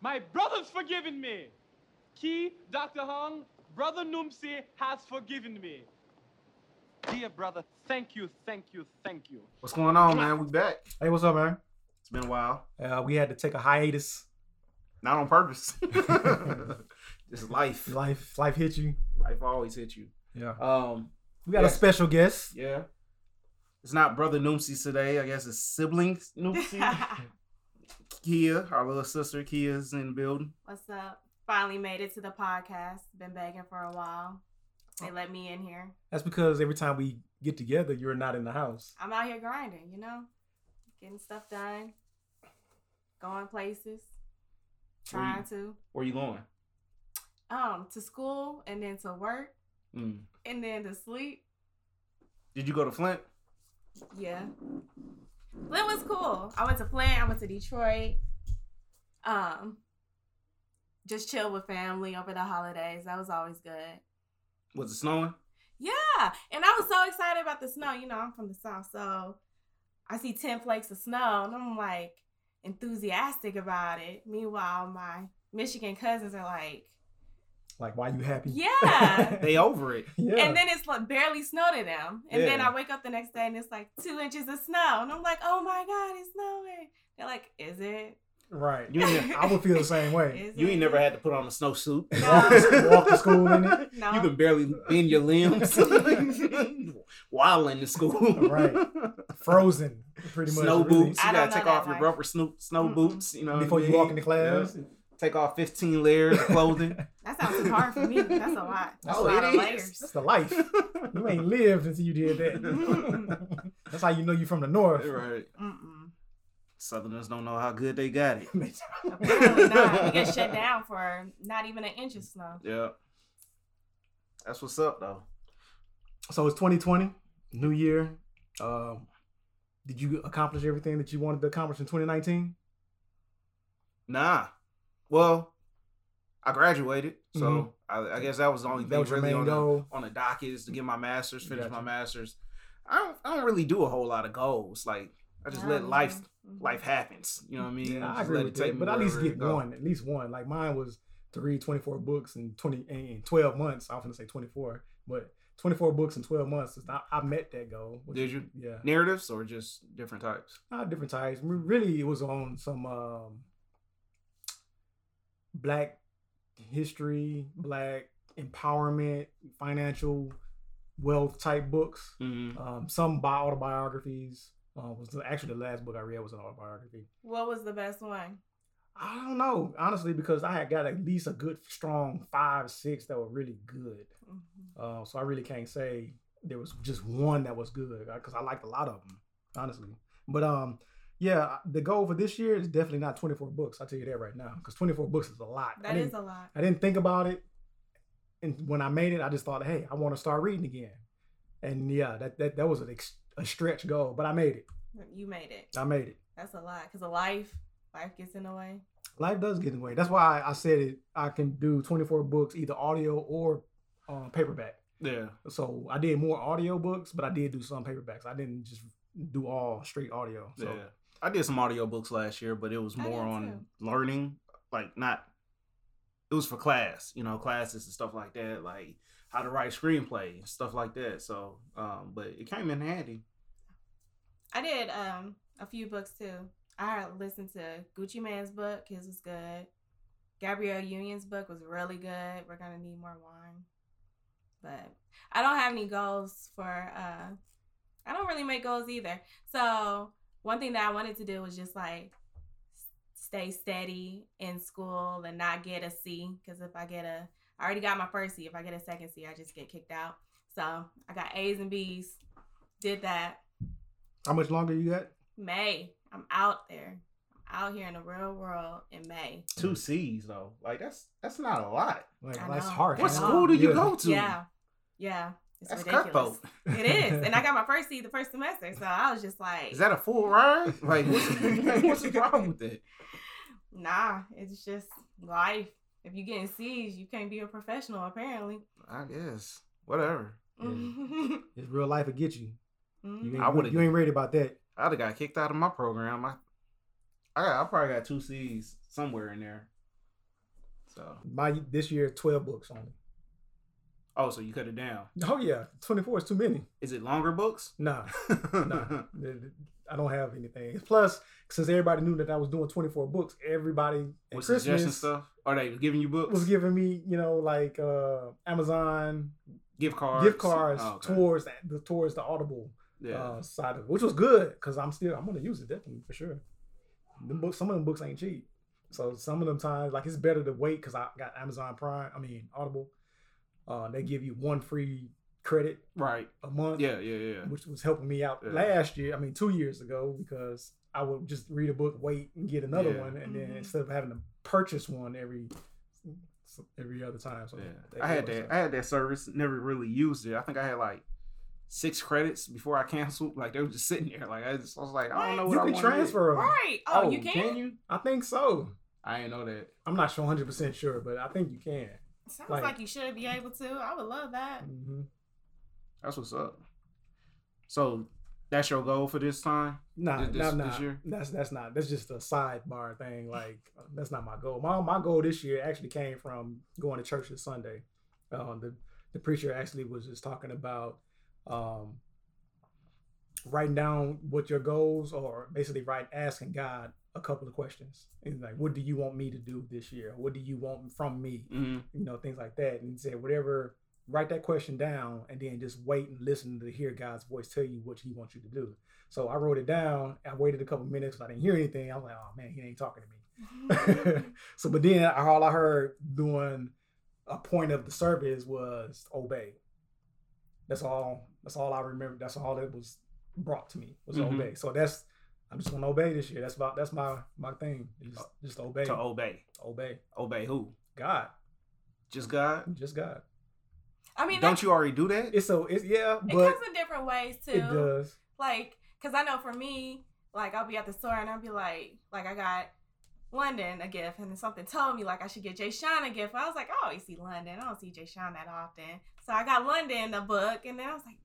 My brother's forgiven me. Key, Dr. Hong, Brother Numsi has forgiven me. Dear brother, thank you, thank you, thank you. What's going on, man? We back. Hey, what's up, man? It's been a while. Uh, we had to take a hiatus. Not on purpose. Just life. Life, life hit you. Life always hit you. Yeah. Um, We got yeah. a special guest. yeah. It's not brother Noomsy today. I guess it's siblings Noomsy. Kia, our little sister, Kia's in the building. What's up? Finally made it to the podcast. Been begging for a while. They let me in here. That's because every time we get together, you're not in the house. I'm out here grinding, you know? Getting stuff done. Going places. Where you- Trying to. Where you going? Um, to school and then to work Mm. and then to sleep. Did you go to Flint? Yeah. Flint was cool. I went to Flint, I went to Detroit. Um just chill with family over the holidays. That was always good. Was it snowing? Yeah, and I was so excited about the snow. You know, I'm from the south, so I see ten flakes of snow, and I'm like enthusiastic about it. Meanwhile, my Michigan cousins are like, Like, why you happy? "Yeah," They over it. yeah. and then it's like barely snow to them, and then I wake up the next day and it's like two inches of snow, and I'm like, "Oh my god, it's snowing!" They're like, "Is it?" Right. You ain't, I would feel the same way. Is you it? ain't never had to put on a snowsuit. No. Walk to school in it. No. You can barely bend your limbs. While in the school. Right. Frozen, pretty much. Snow really. boots. You I gotta take off that your rubber snow, snow boots. You know Before you mean? walk into class. Yeah. Take off 15 layers of clothing. That sounds too hard for me. That's a lot. That's Oh, a lot it of is. layers. That's the life. You ain't lived until you did that. That's how you know you're from the north. right. Mm-mm. Southerners don't know how good they got it. Apparently not. We get shut down for not even an inch of snow. Yeah. That's what's up though. so it's 2020, new year. Um, did you accomplish everything that you wanted to accomplish in 2019? Nah. Well, I graduated, so Mhm. I, I guess that was the only That thing was your really on the, on the docket is to get my master's, finish my master's. I don't I don't really do a whole lot of goals. Like I just let life life happens. You know what I mean? Yeah, I Just agree let with it take that. But at least get one, at least one. Like mine was to read 24 books in 20 in 12 months. I was gonna say 24, but 24 books in 12 months. is not- I met that goal. which- Did you? Yeah. Narratives or just different types? Not different types. Really, it was on some um, black history, black empowerment, financial wealth type books. Mm-hmm. Um, some bi- autobiographies. Uh, was the, actually the last book I read was an autobiography. What was the best one? I don't know, honestly, because I had got at least a good, strong five, six that were really good. Mhm. Uh, so I really can't say there was just one that was good because I liked a lot of them, honestly. But um, yeah, the goal for this year is definitely not 24 books. I'll tell you that right now because 24 books is a lot. That didn't, a lot. I didn't think about it, and when I made it, I just thought, hey, I want to start reading again. And yeah, that that, that was an ex- a stretch goal, but I made it. You made it. I made it. That's a lot. Because of life, life gets in the way. Life does get in the way. That's why I said it. I can do 24 books, either audio or uh, paperback. Yeah. So I did more audio books, but I did do some paperbacks. I didn't just do all straight audio. So yeah. I did some audio books last year, but it was more did on learning, like not it was for class, you know, classes and stuff like that, like how to write screenplay and stuff like that. So, um, but it came in handy. I did um a few books too. I listened to Gucci Mane's book. His was good. Gabrielle Union's book was really good. We're gonna need more wine. But I don't have any goals for uh I don't really make goals either. So one thing that I wanted to do was just like stay steady in school and not get a C. Because if I get a I already got my first C. If I get a second C, I just get kicked out. So I got A's and B's. Did that. how much longer you got? May. I'm out there. I'm out here in the real world in May. Two C's though, like that's that's not a lot. Like I that's know. hard. What I man. know. school do you Yeah. go to? Yeah. Yeah. It's That's ridiculous. cutthroat. It is. And I got my first C the first semester. So I was just like, Is that a full ride? Like, what's, what's the problem with that? nah, it's just life. If you're getting C's, you can't be a professional, apparently. I guess whatever. Mhm. It's real life will get you. You ain't, I would've- you ain't ready about that. I'd have got kicked out of my program. I, I, got, I probably got two C's somewhere in there. So My this year, twelve books only. oh, so you cut it down. Oh yeah, twenty four is too many. Is it longer books? Nah, nah. The- the- I don't have anything. Plus, since everybody knew that I was doing twenty four books, everybody at suggestion Christmas stuff? Are they giving you books? was giving me, you know, like uh Amazon gift cards. gift cards Oh, okay. towards the towards the Audible yeah. uh, side of it, which was good because I'm still I'm gonna use it definitely for sure. Them books, some of them books ain't cheap, so some of them times like it's better to wait because I got Amazon Prime. I mean Audible. Uh, they give you one free credit right. a month, Yeah, yeah, yeah. which was helping me out Yeah. last year. I mean two years ago because I would just read a book, wait, and get another Yeah. one, and then Mhm. instead of having to purchase one every every other time. So Yeah. I had that. out. I had that service. Never really used it. I think I had like six credits before I canceled. Like they were just sitting there. Like I, just, I was like, I don't know What? what you I can transfer them. Right. get. Oh, you can. you? I think so. I didn't know that. I'm not sure 100 percent sure, but I think you can. Sounds Like- like, you should be able to. I would love that. hmm That's what's up. So that's your goal for this time? Nah, This- nah, this nah. year? That's that's not. That's just a sidebar thing. Like that's not my goal. My my goal this year actually came from going to church this Sunday. Um, the the preacher actually was just talking about um, writing down what your goals are. Basically, right, asking God a couple of questions. And like, what do you want me to do this year? What do you want from me? Mm-hmm. you know, things like that. And he said, whatever, write that question down and then just wait and listen to hear God's voice tell you what he wants you to do. So I wrote it down. I waited a couple minutes. I didn't hear anything. I was like, oh man, he ain't talking to me. so, but then all I heard doing a point of the service was obey. That's all. That's all I remember. That's all that was brought to me was Mhm. obey. So that's I'm just gonna obey this year. That's about that's my my thing. Just, just obey. To obey. obey Obey who? God. Just God? Just God. I mean, Don't you already do that? It's so it's yeah, it comes in different ways too. it does. Like, cause I know for me, like I'll be at the store and I'll be like, like I got London a gift, and then something told me like I should get Jay Sean a gift. I was like, oh, I always see London. I don't see Jay Sean that often, so I got London a book, and then I was like,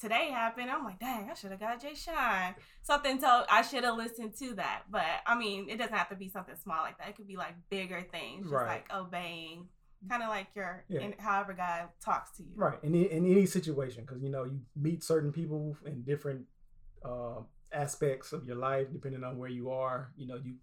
today happened. I'm like, dang, I should have got Jay Sean. Something told I should have listened to that, but I mean, it doesn't have to be something small like that. It could be like bigger things, just Right. like obeying, kind of like your, Yeah. in, however God talks to you. Right. In any- in any situation, because you know you meet certain people in different uh, aspects of your life, depending on where you are. You know, you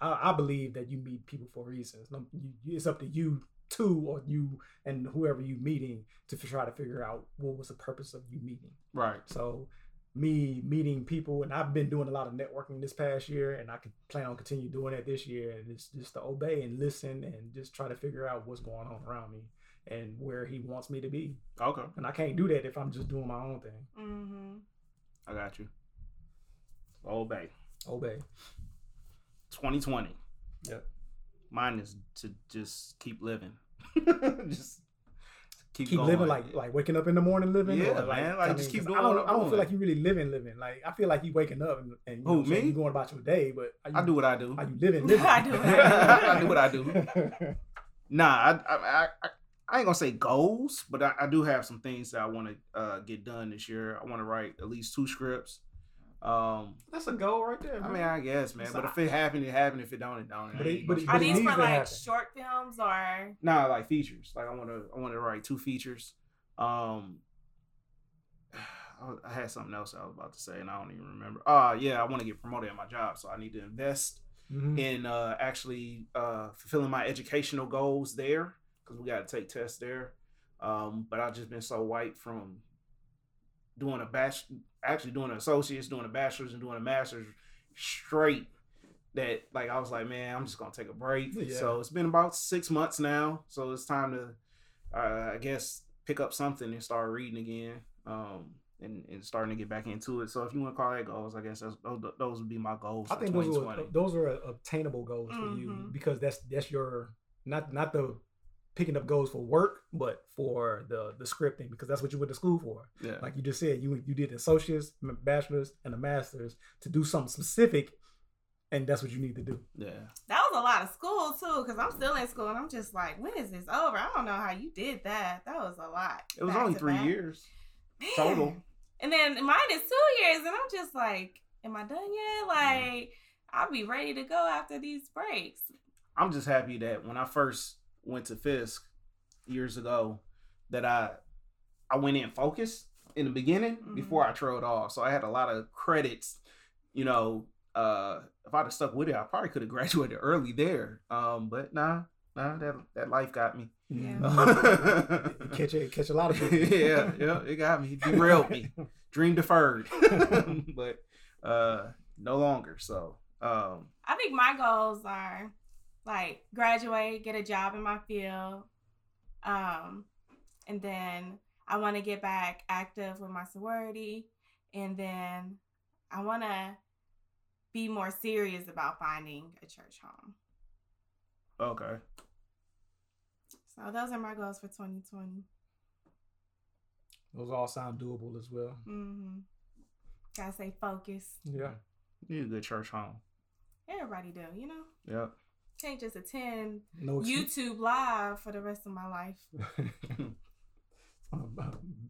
I, I believe that you meet people for reasons. You, you- it's up to you too, or you and whoever you meeting to try to figure out what was the purpose of you meeting. Right. So me meeting people, and I've been doing a lot of networking this past year, and I can plan on continue doing that this year. And it's just to obey and listen, and just try to figure out what's going on around me and where He wants me to be. Okay. And I can't do that if I'm just doing my own thing. Mm-hmm. I got you. Obey. Obey. 2020. Yep. Mine is to just keep living. just keep, Keep going. living like like waking up in the morning, living. Yeah, or man, like, I just keep 'cause doing I don't. I don't feel like doing. you really living, living. Like I feel like you waking up and, and you Who, know, what I'm saying, me? you going about your day, but are you, I do what I do. Are you living? living? I do what I I do what I do. Nah, I I, I, I I ain't gonna say goals, but I, I do have some things that I want to uh, get done this year. I want to write at least two scripts. Um, That's a goal right there. I mean, I guess, man. But if it happened, it happened. If it don't, it don't. But I it- but it- stress Are it these for like happen. short films or? Nah, like features. Like I want to, I want to write two features. Um, I had something else I was about to say, and I don't even remember. Uh yeah, I want to get promoted at my job, so I need to invest Mhm. in uh actually uh fulfilling my educational goals there because we got to take tests there. Um, but I've just been so white from doing a batch, actually doing an associate's, doing a bachelor's, and doing a master's straight. That like I was like, man, I'm just gonna take a break. Yeah. So it's been about six months now. So it's time to, uh, I guess, pick up something and start reading again. Um, and, and starting to get back into it. So if you want to call that goals, I guess that's, those, those would be my goals. I think those are 2020. those are obtainable goals for you Mhm. because that's that's your not not the picking up goals for work, but for the the scripting because that's what you went to school for. yeah. Like you just said, you you did an associates, m- bachelor's, and a master's to do something specific, and that's what you need to do. yeah. That was a lot of school too, because I'm still in school and I'm just like, when is this over? I don't know how you did that. That was a lot. It was only three back. years. Man. total. And then mine is two years, and I'm just like, am I done yet? Like, I'll be ready to go after these breaks. I'm just happy that when I first went to Fisk years ago that I I went in focused in the beginning Mhm. before I trailed off. So I had a lot of credits, you know. Uh if I'd have stuck with it, I probably could have graduated early there. Um, but nah, nah, that that life got me. Yeah. Catch a catch a lot of people. yeah, yeah, it got me. It derailed me. Dream deferred. but uh no longer. So um I think my goals are like graduate, get a job in my field, um, and then I want to get back active with my sorority, and then I want to be more serious about finding a church home. okay. So those are my goals for 2020. Those all sound doable as well. Mm-hmm. Gotta stay focused. Yeah. Need a good church home. Everybody do, you know. Yep. Can't just attend No. YouTube live for the rest of my life. um,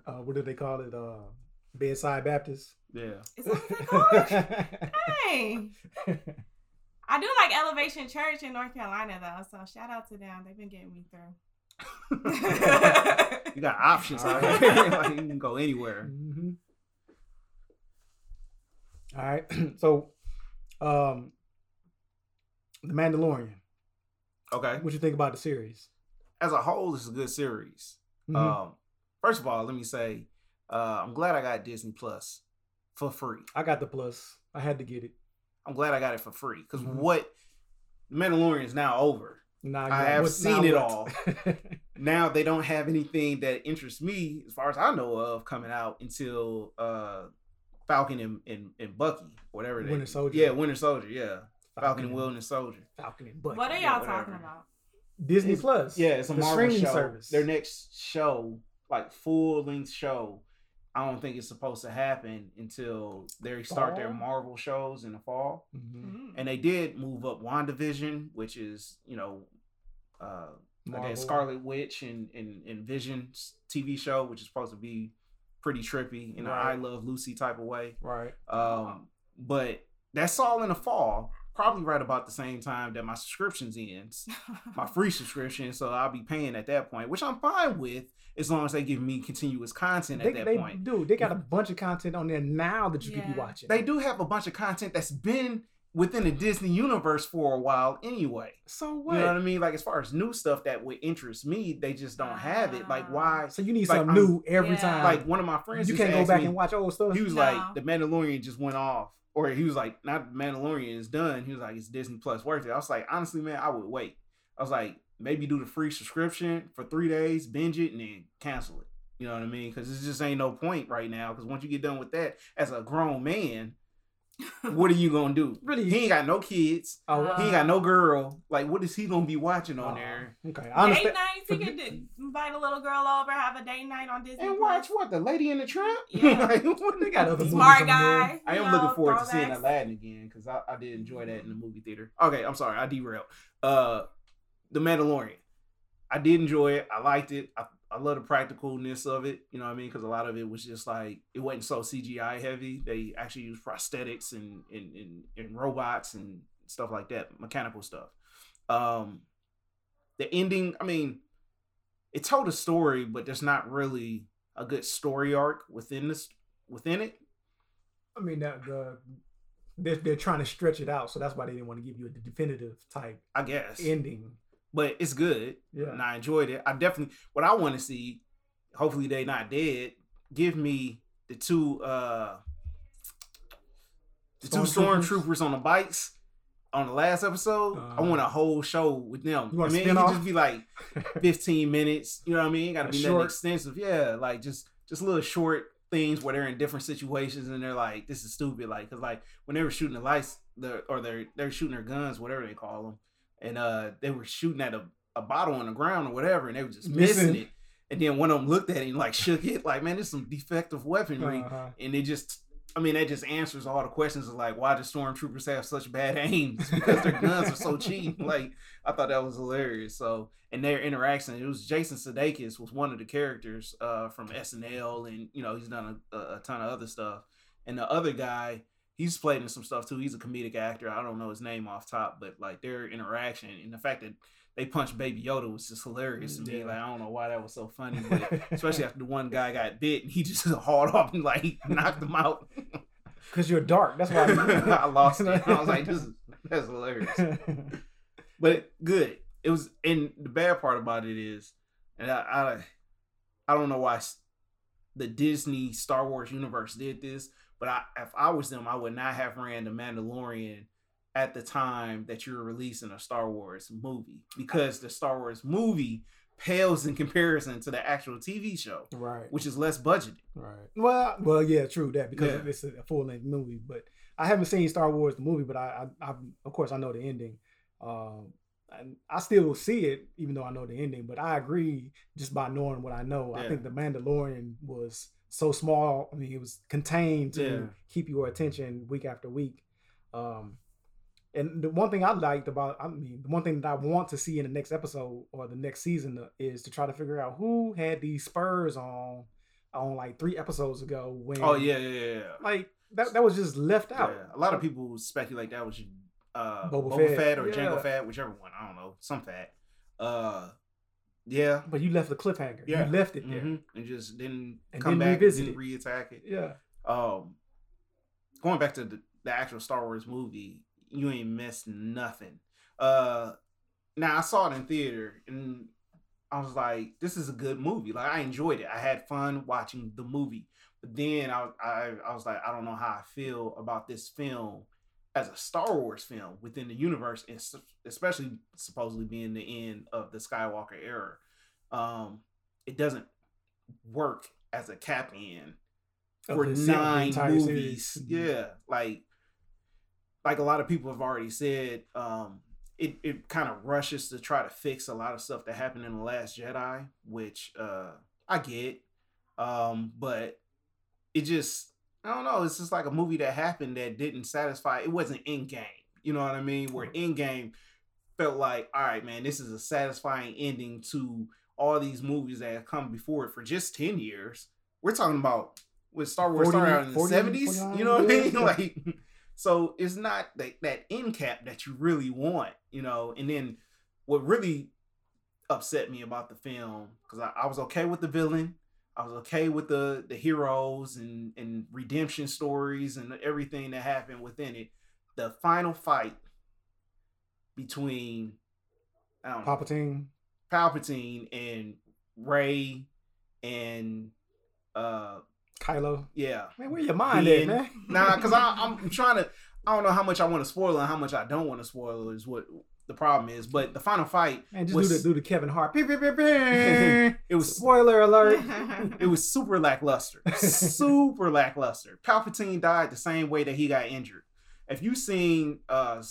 uh, what do they call it? Uh, bedside Baptist. Yeah. Is that what they call it? Hey. I do like Elevation Church in North Carolina though, so shout out to them. They've been getting me through. you got options out here. like you can go anywhere. Mhm. All right. so, um, The Mandalorian. Okay. What you think about the series? As a whole, it's a good series. Mhm. Um, first of all, let me say, uh, I'm glad I got Disney Plus for free. I got the plus. I had to get it. I'm glad I got it for free because Mhm. what Mandalorian is now over. Now I have seen it all. Now they don't have anything that interests me, as far as I know of, coming out until uh, Falcon and, and, and Bucky, whatever they. Winter Soldier. Yeah, Winter Soldier. Yeah, Falcon and Wilderness Soldier. Falcon and Bucky. what are y'all whatever. talking about? Disney It's- Plus. Yeah, it's a the Marvel streaming show. service. Their next show, like full length show, I don't think it's supposed to happen until they start their Marvel shows in the fall. Mhm. Mm. And they did move up WandaVision, which is, you know, uh I guess Scarlet Witch and, and, and Vision's TV show, which is supposed to be pretty trippy in an I Love Lucy type of way. Right. Um, but that's all in the fall, probably right about the same time that my subscriptions ends my free subscription, so I'll be paying at that point, which I'm fine with as long as they give me continuous content at They, that they point. do. They got a bunch of content on there now that you could be watching. They do have a bunch of content that's been within the Disney universe for a while anyway. So what? You know what I mean? Like as far as new stuff that would interest me, they just don't have it. Like why? Ah. So you need Like, something I'm- new every Yeah. time. Like one of my friends you can't go back me- and watch old stuff. He was No. like, the Mandalorian just went off, or he was like, not Mandalorian is done. He was like, it's Disney Plus worth it. I was like, honestly, man, I would wait. I was like, maybe do the free subscription for three days, binge it, and then cancel it. You know what I mean? Because it just ain't no point right now. Because once you get done with that, as a grown man, what are you gonna do? Really? He ain't got no kids. oh, He ain't got no girl. Like, what is he gonna be watching on oh, there? Okay, I Date understand. nights, you could do- invite a little girl over, have a date night on Disney. And Plus. watch what the Lady in the Tramp. Yeah. Like, what They got other movies Smart on there. guy. I you am know, looking forward to seeing throwbacks. Aladdin again because I, I did enjoy that in the movie theater. Okay, I'm sorry, I derailed. Uh, The Mandalorian. I did enjoy it. I liked it. I, I love the practicalness of it. You know what I mean? Because a lot of it was just like it wasn't so CGI heavy. They actually used prosthetics and and, and, and robots and stuff like that, mechanical stuff. Um, the ending. I mean, it told a story, but there's not really a good story arc within this within it. I mean, that the they're, they're trying to stretch it out, so that's why they didn't want to give you a definitive type I guess. ending. But it's good. Yeah. And I enjoyed it. I definitely what I want to see, hopefully they not dead. Give me the two uh the two Stormtroopers? on the bikes on the last episode. I Uh, want a whole show with them. you want I mean, it could spin-off? just be like 15 minutes. You know what I mean? It gotta be nothing extensive. Yeah, like just just little short things where they're in different situations and they're like, this is stupid. Like, cause like when they were shooting the lights, the or they're they're shooting their guns, whatever they call them, and uh they were shooting at a, a bottle on the ground or whatever, and they were just missing, Missing. it. And then one of them looked at it and like shook it, like, man, this is some defective weaponry. Uh-huh. And it just I mean, that just answers all the questions of like why do stormtroopers have such bad aim? It's because their guns are so cheap. Like I thought that was hilarious. So and their interaction, it was Jason Sudeikis was one of the characters uh, from SNL, and you know he's done a, a ton of other stuff. And the other guy, he's played in some stuff too. He's a comedic actor. I don't know his name off top, but like their interaction and the fact that they punched Baby Yoda was just hilarious to me. Yeah. Like I don't know why that was so funny, but especially after the one guy got bit and he just hauled off and like knocked him out. Because you're dark. That's why I lost it. I was like, this is that's hilarious. But good. It was and the bad part about it is, and I I, I don't know why the Disney Star Wars universe did this, but I if I was them, I would not have ran the Mandalorian at the time that you're releasing a Star Wars movie because the Star Wars movie pales in comparison to the actual TV show, right. which is less budgeted. Right. Well, well, yeah, true that because Yeah. it's a full length movie. But I haven't seen Star Wars the movie, but I, I, I of course, I know the ending. Um, and I still see it, even though I know the ending. But I agree, just by knowing what I know, I think the Mandalorian was so small. I mean, it was contained to Yeah. keep your attention week after week. Um, and the one thing I liked about, I mean, the one thing that I want to see in the next episode or the next season is to try to figure out who had these spurs on on like three episodes ago when Oh yeah, yeah, yeah. yeah. like that that was just left out. Yeah, a lot of people speculate that was uh, Boba Boba, Fett, Fett, or yeah. Jango Fett, whichever one. I don't know, some fat. Uh, yeah, But you left the cliffhanger. yeah, You left it there. mhm, and just didn't And come didn't back, revisit didn't it. re-attack it. Yeah. Um, going back to the, the actual Star Wars movie, you ain't missed nothing. Uh, now I saw it in theater and I was like, this is a good movie. Like I enjoyed it. I had fun watching the movie. But then I I, I was like, I don't know how I feel about this film as a Star Wars film within the universe, and especially supposedly being the end of the Skywalker era. Um, it doesn't work as a cap in for the se- of the nine movies. series. Mhm. Yeah, like like a lot of people have already said, um, it it kind of rushes to try to fix a lot of stuff that happened in the Last Jedi, which uh, I get, um, but it just I don't know. It's just like a movie that happened that didn't satisfy. It wasn't Endgame. You know what I mean? Where Endgame felt like, all right, man, this is a satisfying ending to all these movies that have come before it for just ten years. We're talking about when Star Wars 40, started out in the 40, seventies. You know what I mean? Like, so it's not that that end cap that you really want. You know, and then what really upset me about the film because I, I was okay with the villain. I was okay with the the heroes and and redemption stories and everything that happened within it. The final fight between I don't know, Palpatine. Palpatine and Rey and uh Kylo. yeah Man, where your mind at, man? nah because I'm trying to I don't know how much I want to spoil and how much I don't want to spoil is what the problem is but the final fight Man, just was do the do the Kevin Hart. Beep, beep, beep, beep. it was Spoiler alert. it was super lackluster. super lackluster. Palpatine died the same way that he got injured. If you've seen uh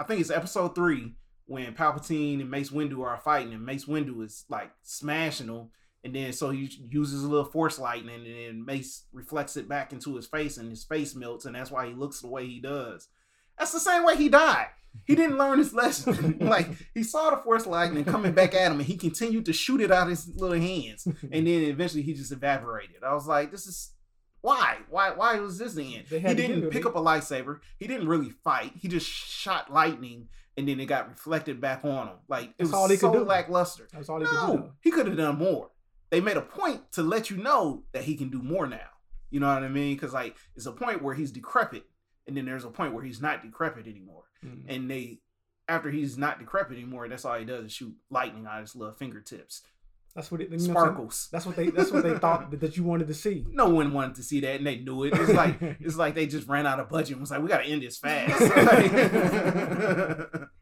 I think it's episode three when Palpatine and Mace Windu are fighting and Mace Windu is like smashing him and then so he uses a little force lightning and then Mace reflects it back into his face and his face melts and that's why he looks the way he does. That's the same way he died. He didn't learn his lesson. like he saw the force lightning coming back at him and he continued to shoot it out of his little hands and then eventually he just evaporated. I was like, this is why? Why why was this the end? He didn't pick up a lightsaber. He didn't really fight. He just shot lightning and then it got reflected back on him. Like it That's was all he could do. lackluster. That's all he could do. No, he could have done more. They made a point to let you know that he can do more now. You know what I mean? Because like it's a point where he's decrepit, and then there's a point where he's not decrepit anymore. Mm. And they, after he's not decrepit anymore, that's all he does is shoot lightning out of his little fingertips, That's what it. You know what sparkles. That's what they. That's what they thought that, that you wanted to see. No one wanted to see that, and they knew it. It's like it's like they just ran out of budget and was like, "We got to end this fast."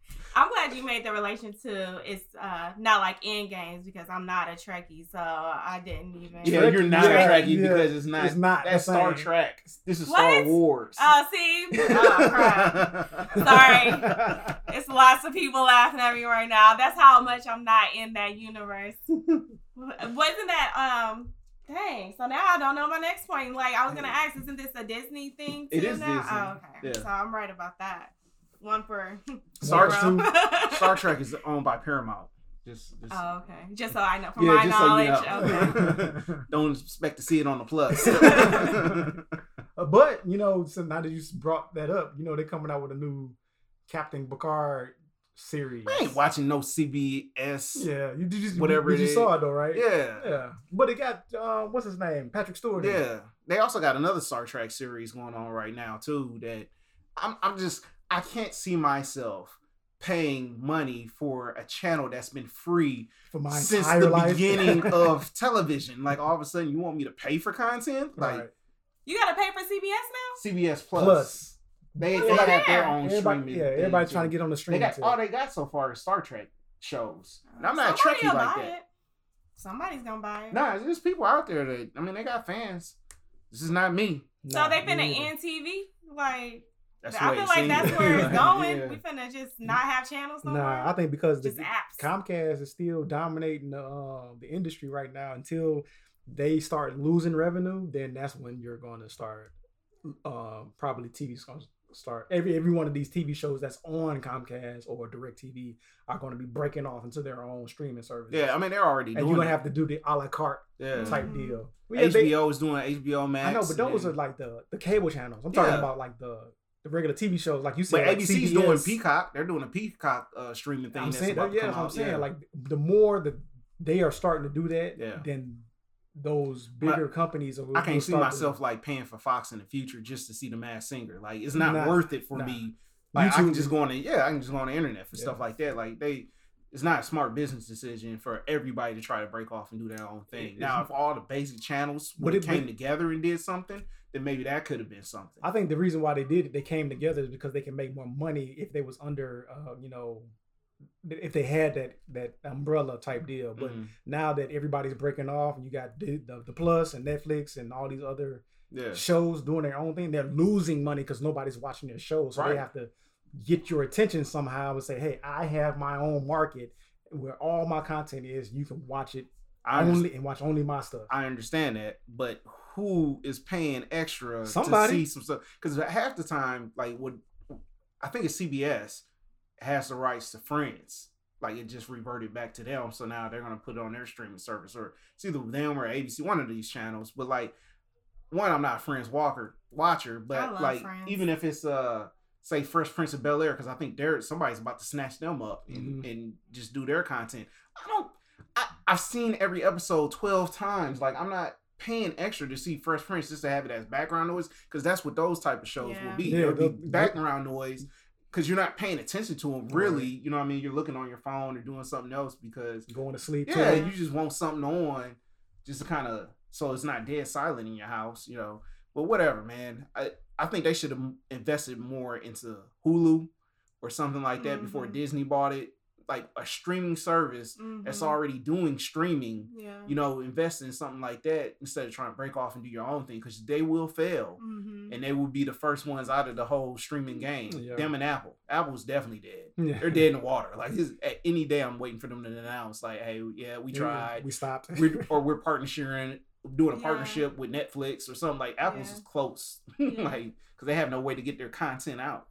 Like- I'm glad you made the relation to it's uh not like end games because I'm not a Trekkie, so I didn't even. yeah, you're not yeah, a Trekkie yeah. because it's not. It's not That's the Star. Trek. This is Star What? Wars. Oh, see, oh crap! Sorry. It's lots of people laughing at me right now. That's how much I'm not in that universe. Wasn't that um? Dang. So now I don't know my next point. Like I was gonna ask, isn't this a Disney thing too It is now? Disney. Oh, okay. Yeah. So I'm right about that. One for Star. Star Trek is owned by Paramount. Just, just Oh, okay. Just so I know, from yeah, my just knowledge. so you know. Okay. Don't expect to see it on the plus. Uh, but you know, so now that you brought that up, you know they're coming out with a new Captain Picard series. I ain't watching no CBS. Yeah, you did just Whatever You, it you is. saw it though, right? Yeah. yeah. But it got uh, what's his name, Patrick Stewart. Yeah. They also got another Star Trek series going on right now too. That I'm I'm just I can't see myself paying money for a channel that's been free for my since the life. beginning of television. Like all of a sudden you want me to pay for content? Like right. You gotta pay for CBS now. CBS Plus. Plus. They, What's they got there? their own Everybody, streaming. yeah, thing, everybody too. trying to get on the stream. They got all they got so far is Star Trek shows. And I'm not a Somebody Trekkie like buy that. it. Somebody's gonna buy it. Nah, there's people out there that I mean they got fans. This is not me. so Nah, they me finna neither. end TV. Like That's I feel it like that's where it's going. Yeah. We finna just not have channels no Nah, I think because the apps. Comcast is still dominating the uh, the industry right now until they start losing revenue, then that's when you're going to start. Uh, probably TV's going to start every every one of these TV shows that's on Comcast or Direct TV are going to be breaking off into their own streaming service. Yeah, I mean they're already and doing you're gonna it. have to do the a la carte yeah. type Mhm. deal. Well, yeah, they- HBO is doing HBO Max. I know, but those and- are like the the cable channels. I'm talking Yeah. about like the the regular TV shows, like you But said. like ABC's doing Peacock. They're doing a Peacock uh, streaming thing. I'm that's saying, yeah, come that's what I'm saying. Yeah. Like the more that they are starting to do that, Yeah. then those bigger companies are. I can't see myself like paying for Fox in the future just to see the Masked Singer. Like it's not Nah, worth it for nah. me. Like I can YouTube- just go on the yeah, I can just go on the internet for Yeah. stuff like that. Like they, it's not a smart business decision for everybody to try to break off and do their own thing. It- now, if all the basic channels Would it- came together and did something, then maybe that could have been something. I think the reason why they did it, they came together, is because they can make more money if they was under, uh, you know, if they had that that umbrella type deal. But Mhm. now that everybody's breaking off, and you got the, the, the Plus and Netflix and all these other yeah, shows doing their own thing, they're losing money because nobody's watching their shows. So Right. they have to get your attention somehow and say, "Hey, I have my own market where all my content is. You can watch it I only and watch only my stuff." I understand that, but who is paying extra Somebody. to see some stuff? Because half the time, like what I think it's CBS has the rights to Friends. Like it just reverted back to them, so now they're gonna put it on their streaming service, or it's either them or ABC, one of these channels. But like, one, I'm not a Friends Walker watcher, I but love like Friends. even if it's uh say Fresh Prince of Bel Air, because I think they're somebody's about to snatch them up and, Mhm. and just do their content. I don't. I, I've seen every episode twelve times. Like I'm not paying extra to see Fresh Prince just to have it as background noise because that's what those type of shows Yeah. will be. Yeah, They'll be background noise because you're not paying attention to them. Really, Right. you know what I mean? You're looking on your phone or doing something else because Going to sleep. yeah, too. you just want something on just to kind of so it's not dead silent in your house, you know. But whatever, man. I I think they should have invested more into Hulu or something like that before Mhm. Disney bought it. Like a streaming service that's Mhm. already doing streaming. Yeah. You know, invest in something like that instead of trying to break off and do your own thing because they will fail mm-hmm. and they will be the first ones out of the whole streaming game. Yeah. Them and Apple. Apple's definitely dead. Yeah. They're dead in the water. Like at any day, I'm waiting for them to announce, like, "Hey, yeah, we Yeah, tried, We stopped. we're, or we're partnering, doing a Yeah. partnership with Netflix or something." Like Apple's Yeah. is close, Yeah. like because they have no way to get their content out.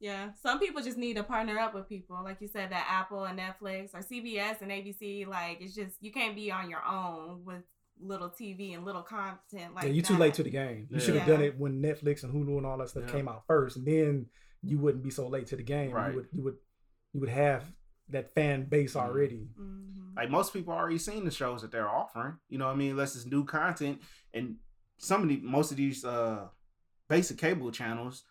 Yeah, some people just need to partner up with people, like you said, that Apple and Netflix or CBS and ABC. Like it's just you can't be on your own with little TV and little content like yeah, you too that. late to the game. You Yeah. should have Yeah. done it when Netflix and Hulu and all that stuff Yeah. came out first, and then you wouldn't be so late to the game. Right. You would you would you would have that fan base Mhm. already. Mhm. Like most people already seen the shows that they're offering. You know what I mean? Unless it's new content, and some of the most of these uh basic cable channels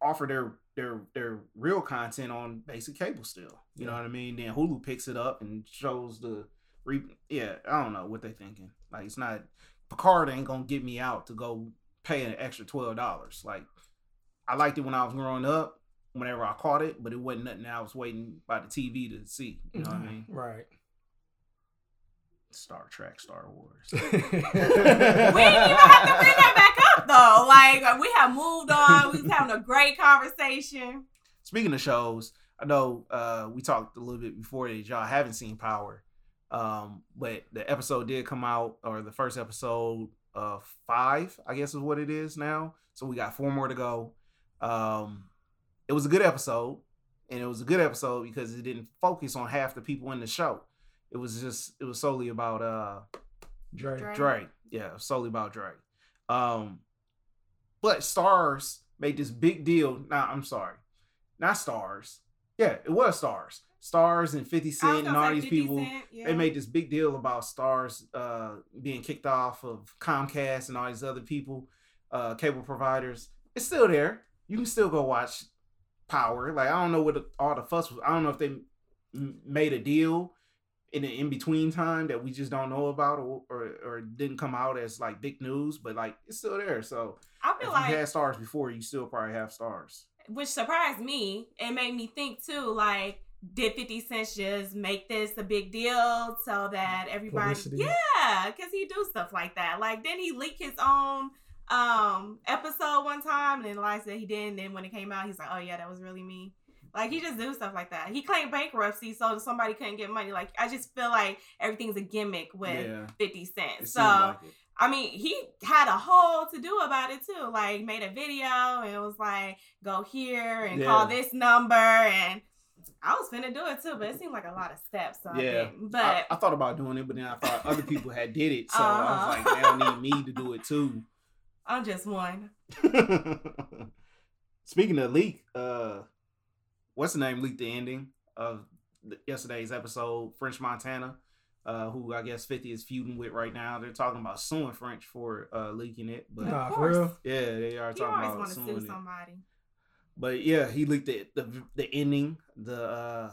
offer their their their real content on basic cable still. You know what I mean? Then Hulu picks it up and shows the re yeah, I don't know what they're thinking. Like it's not Picard ain't gonna get me out to go pay an extra twelve dollars. Like I liked it when I was growing up, whenever I caught it, but it wasn't nothing I was waiting by the TV to see. You know what I mean? Right. Star Trek, Star Wars. We didn't even have to bring that back up though. Like we have moved on. We was having a great conversation. Speaking of shows, I know uh, we talked a little bit before that y'all haven't seen Power, um, but the episode did come out, or the first episode of five, I guess is what it is now. So we got four more to go. Um, it was a good episode, and it was a good episode because it didn't focus on half the people in the show. It was just it was solely about uh Dre. Dre. Dre. Yeah, solely about Dre. Um, but Starz made this big deal. Nah, I'm sorry, not Starz. Yeah, it was Starz. Starz and 50 Cent and all these people. Cent, yeah. They made this big deal about Starz uh, being kicked off of Comcast and all these other people, uh, cable providers. It's still there. You can still go watch Power. Like I don't know what the- all the fuss was. I don't know if they m- made a deal in the in between time that we just don't know about or, or or didn't come out as like big news. But like it's still there. So I if feel you like had Starz before, you still probably have Starz. which surprised me and made me think too like did 50 cent just make this a big deal so that everybody Publicity. yeah because he do stuff like that like didn't he leak his own um episode one time and then like said he didn't and then when it came out he's like oh yeah that was really me like he just do stuff like that he claimed bankruptcy so somebody couldn't get money like i just feel like everything's a gimmick with yeah, 50 cent so like. I mean, he had a whole to do about it too. Like, made a video and it was like, go here and call this number. And I was finna do it too, but it seemed like a lot of steps. So I Yeah. didn't. But I, I thought about doing it, but then I thought other people had did it, so I Uh-huh. was like, they don't need me to do it too. I'm just one. Speaking of leak, uh, what's the name leaked the ending of yesterday's episode? French Montana, uh, who I guess Fifty is feuding with right now. They're talking about suing French for uh, leaking it, but Nah, Of for real. course. yeah, they are You talking always about want to suing sue it. somebody. But yeah, he leaked the the, the ending. The uh,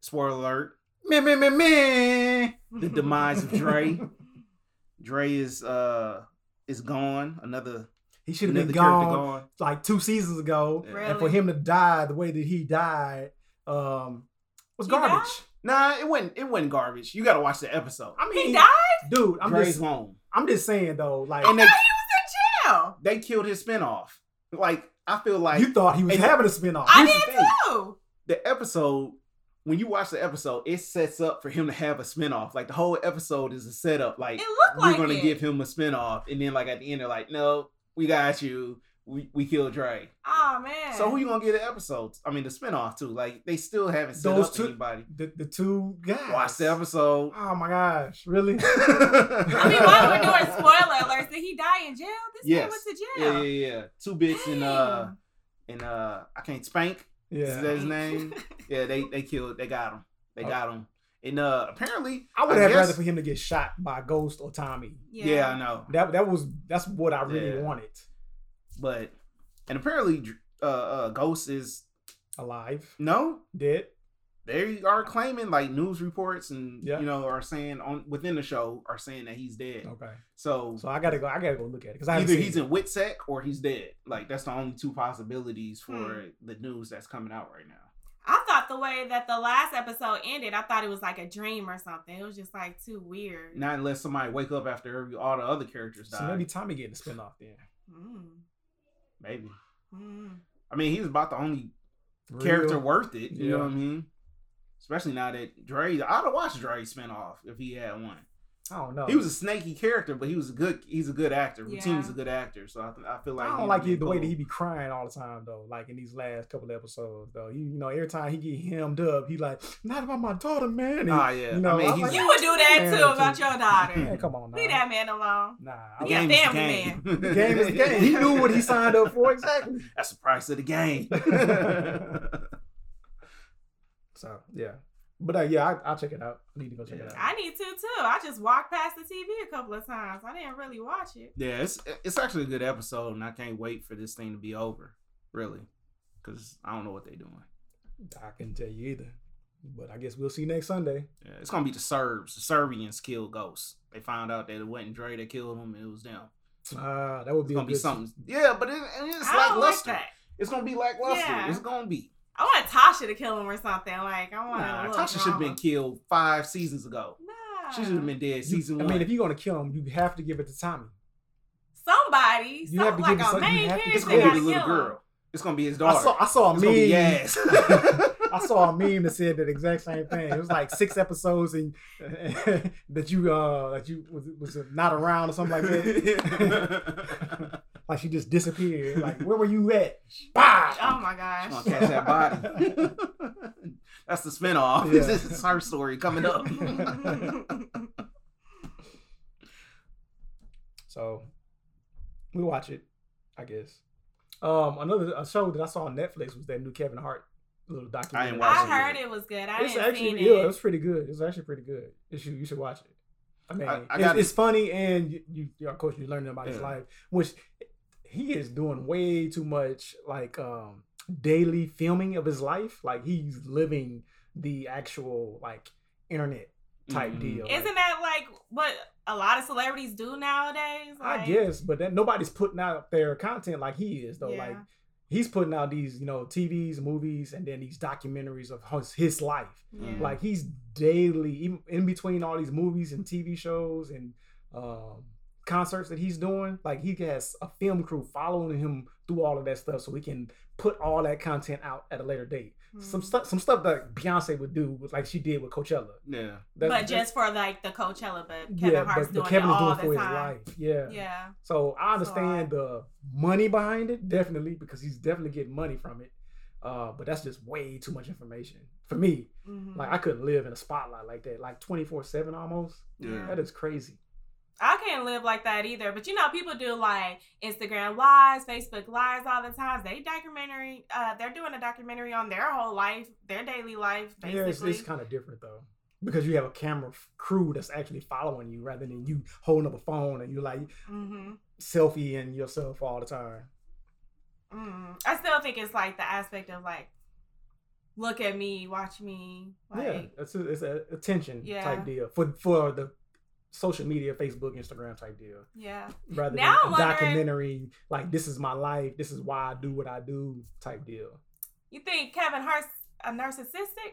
spoiler alert: Me, me, me, me. the demise of Dre. Dre is uh is gone. Another He should have been gone gone. like two seasons ago. Yeah. And for him to die the way that he died, um, was He garbage. died? Nah, it wasn't. It wasn't garbage. You got to watch the episode. I mean, He died? dude. I'm Dre's just, home, I'm just saying though. Like and I they he was in jail. they killed his spinoff. Like I feel like you thought he was having a spinoff. I Here's did thing. too. the episode. When you watch the episode, it sets up for him to have a spinoff. Like the whole episode is a setup. Like It looked we're like gonna it. give him a spinoff, and then like at the end they're like, no, we got you. We we killed Dre. Oh man. So who you gonna get the episodes? I mean the spinoff too. Like they still haven't set Those up two- anybody. the, the two guys. Watch the episode. Oh my gosh, really? I mean, while we're doing spoiler alerts, did he die in jail? This man Yes. went to Yeah, jail. yeah, yeah. Two bits in uh in uh I can't spank. Is Yeah. that his name? Yeah, they they killed they got him. They Oh. got him. And uh apparently I would I have guess- rather for him to get shot by Ghost or Tommy. yeah. I know. That that was that's what I really Yeah. wanted. But and apparently uh uh Ghost is Alive, no, dead. They are claiming like news reports and Yeah. you know are saying on within the show are saying that he's dead. Okay, So, so I gotta go. I gotta go look at it because either he's it. in Witsec or he's dead. Like that's the only two possibilities for Hmm. the news that's coming out right now. I thought the way that the last episode ended, I thought it was like a dream or something. It was just like too weird. Not unless somebody wake up after every, all the other characters die. So maybe Tommy getting the spinoff then. Mm. maybe. Mm. I mean, he's about the only For character worth it. You know what I mean? Especially now that Dre, I'd have watched Dre spinoff if he had one. I don't know. He was a snaky character, but he was a good. He's a good actor. Yeah. Rotimi is a good actor, so I, th- I feel like I don't like be it, the way that cool. he be crying all the time though. Like in these last couple episodes though, he, you know, every time he get hemmed up, he like, not about my daughter, man. And, Ah, yeah. you know, I mean, I'm like, You would do that too about too. your daughter. man, come on now. Leave that man alone. Nah, the I- Yeah, game is family game. the game is the game. He knew what he signed up for exactly. That's the price of the game. So yeah, but uh, yeah, I, I'll check it out. I need to go check it out. I need to too. I just walked past the TV a couple of times. I didn't really watch it. yeah, it's it's actually a good episode, and I can't wait for this thing to be over. Really, because I don't know what they're doing. I can't tell you either, but I guess we'll see next Sunday. Yeah, it's gonna be the Serbs. The Serbians killed ghosts. They found out that it wasn't Dre that killed him; it was them. Ah, that would It's be gonna be good- something. Yeah, but it, and it's I don't like lackluster. that. it's gonna be lackluster. Yeah. It's gonna be. I want Tasha to kill him or something. Like I want Nah, a Tasha should have been killed five seasons ago. Nah. She should have been dead You- season I mean, if you're gonna kill him, you have to give it to Tommy. Somebody. You some, have to like give it a some- you main have to character. it's gonna be gotta little kill him. girl. It's gonna be his I daughter. saw I saw a it's gonna be meme. Yaz. I saw a meme that said that exact same thing. It was like six episodes and that you uh that you was, was not around or something like that. Like she just disappeared. Like where were you at? Bah! Oh my gosh. Gonna catch that body. That's the spinoff. Yeah. This is her story coming up. So we watch it. I guess. Um, another a show that I saw on Netflix was that new Kevin Hart little documentary. watched I it heard yet. it was good. I it's didn't actually see yeah, it. it was pretty good. It's actually pretty good. You should you should watch it. I mean, I- I it's, it's funny and you, you, you- of course you're learning about his life, which he is doing way too much like um daily filming of his life. Like he's living the actual like internet type Mhm. deal. Isn't that like what a lot of celebrities do nowadays? I guess, but that nobody's putting out their content like he is though. Yeah. Like he's putting out these, you know, TVs, movies, and then these documentaries of his, his life. Yeah. Like he's daily, even in between all these movies and TV shows and um, concerts that he's doing. Like he has a film crew following him through all of that stuff, so he can put all that content out at a later date. Some Mhm. stuff, some stuff that Beyonce would do, was like she did with Coachella. Yeah. That's- but just for like the Coachella, but Kevin yeah, Hart's but, doing but Kevin it is all doing the for his time. life. Yeah. Yeah. So I So understand the money behind it, definitely, because he's definitely getting money from it. Uh, but that's just way too much information for me. Mhm. Like I couldn't live in a spotlight like that, like twenty four seven almost. Yeah. That is crazy. I can't live like that either. But you know, people do like Instagram lives, Facebook lives all the time. They documentary, uh, they're doing a documentary on their whole life, their daily life, basically. Yeah, it's, it's kind of different though, because you have a camera crew that's actually following you rather than you holding up a phone and you like hmm selfieing yourself all the time. mm I still think it's like the aspect of like, look at me, watch me. Like, yeah, it's a, it's a attention Yeah. type deal for for the social media, Facebook, Instagram type deal. yeah. rather Now than I'm a wondering- documentary like this is my life, this is why I do what I do type deal. You think Kevin Hart's a narcissistic?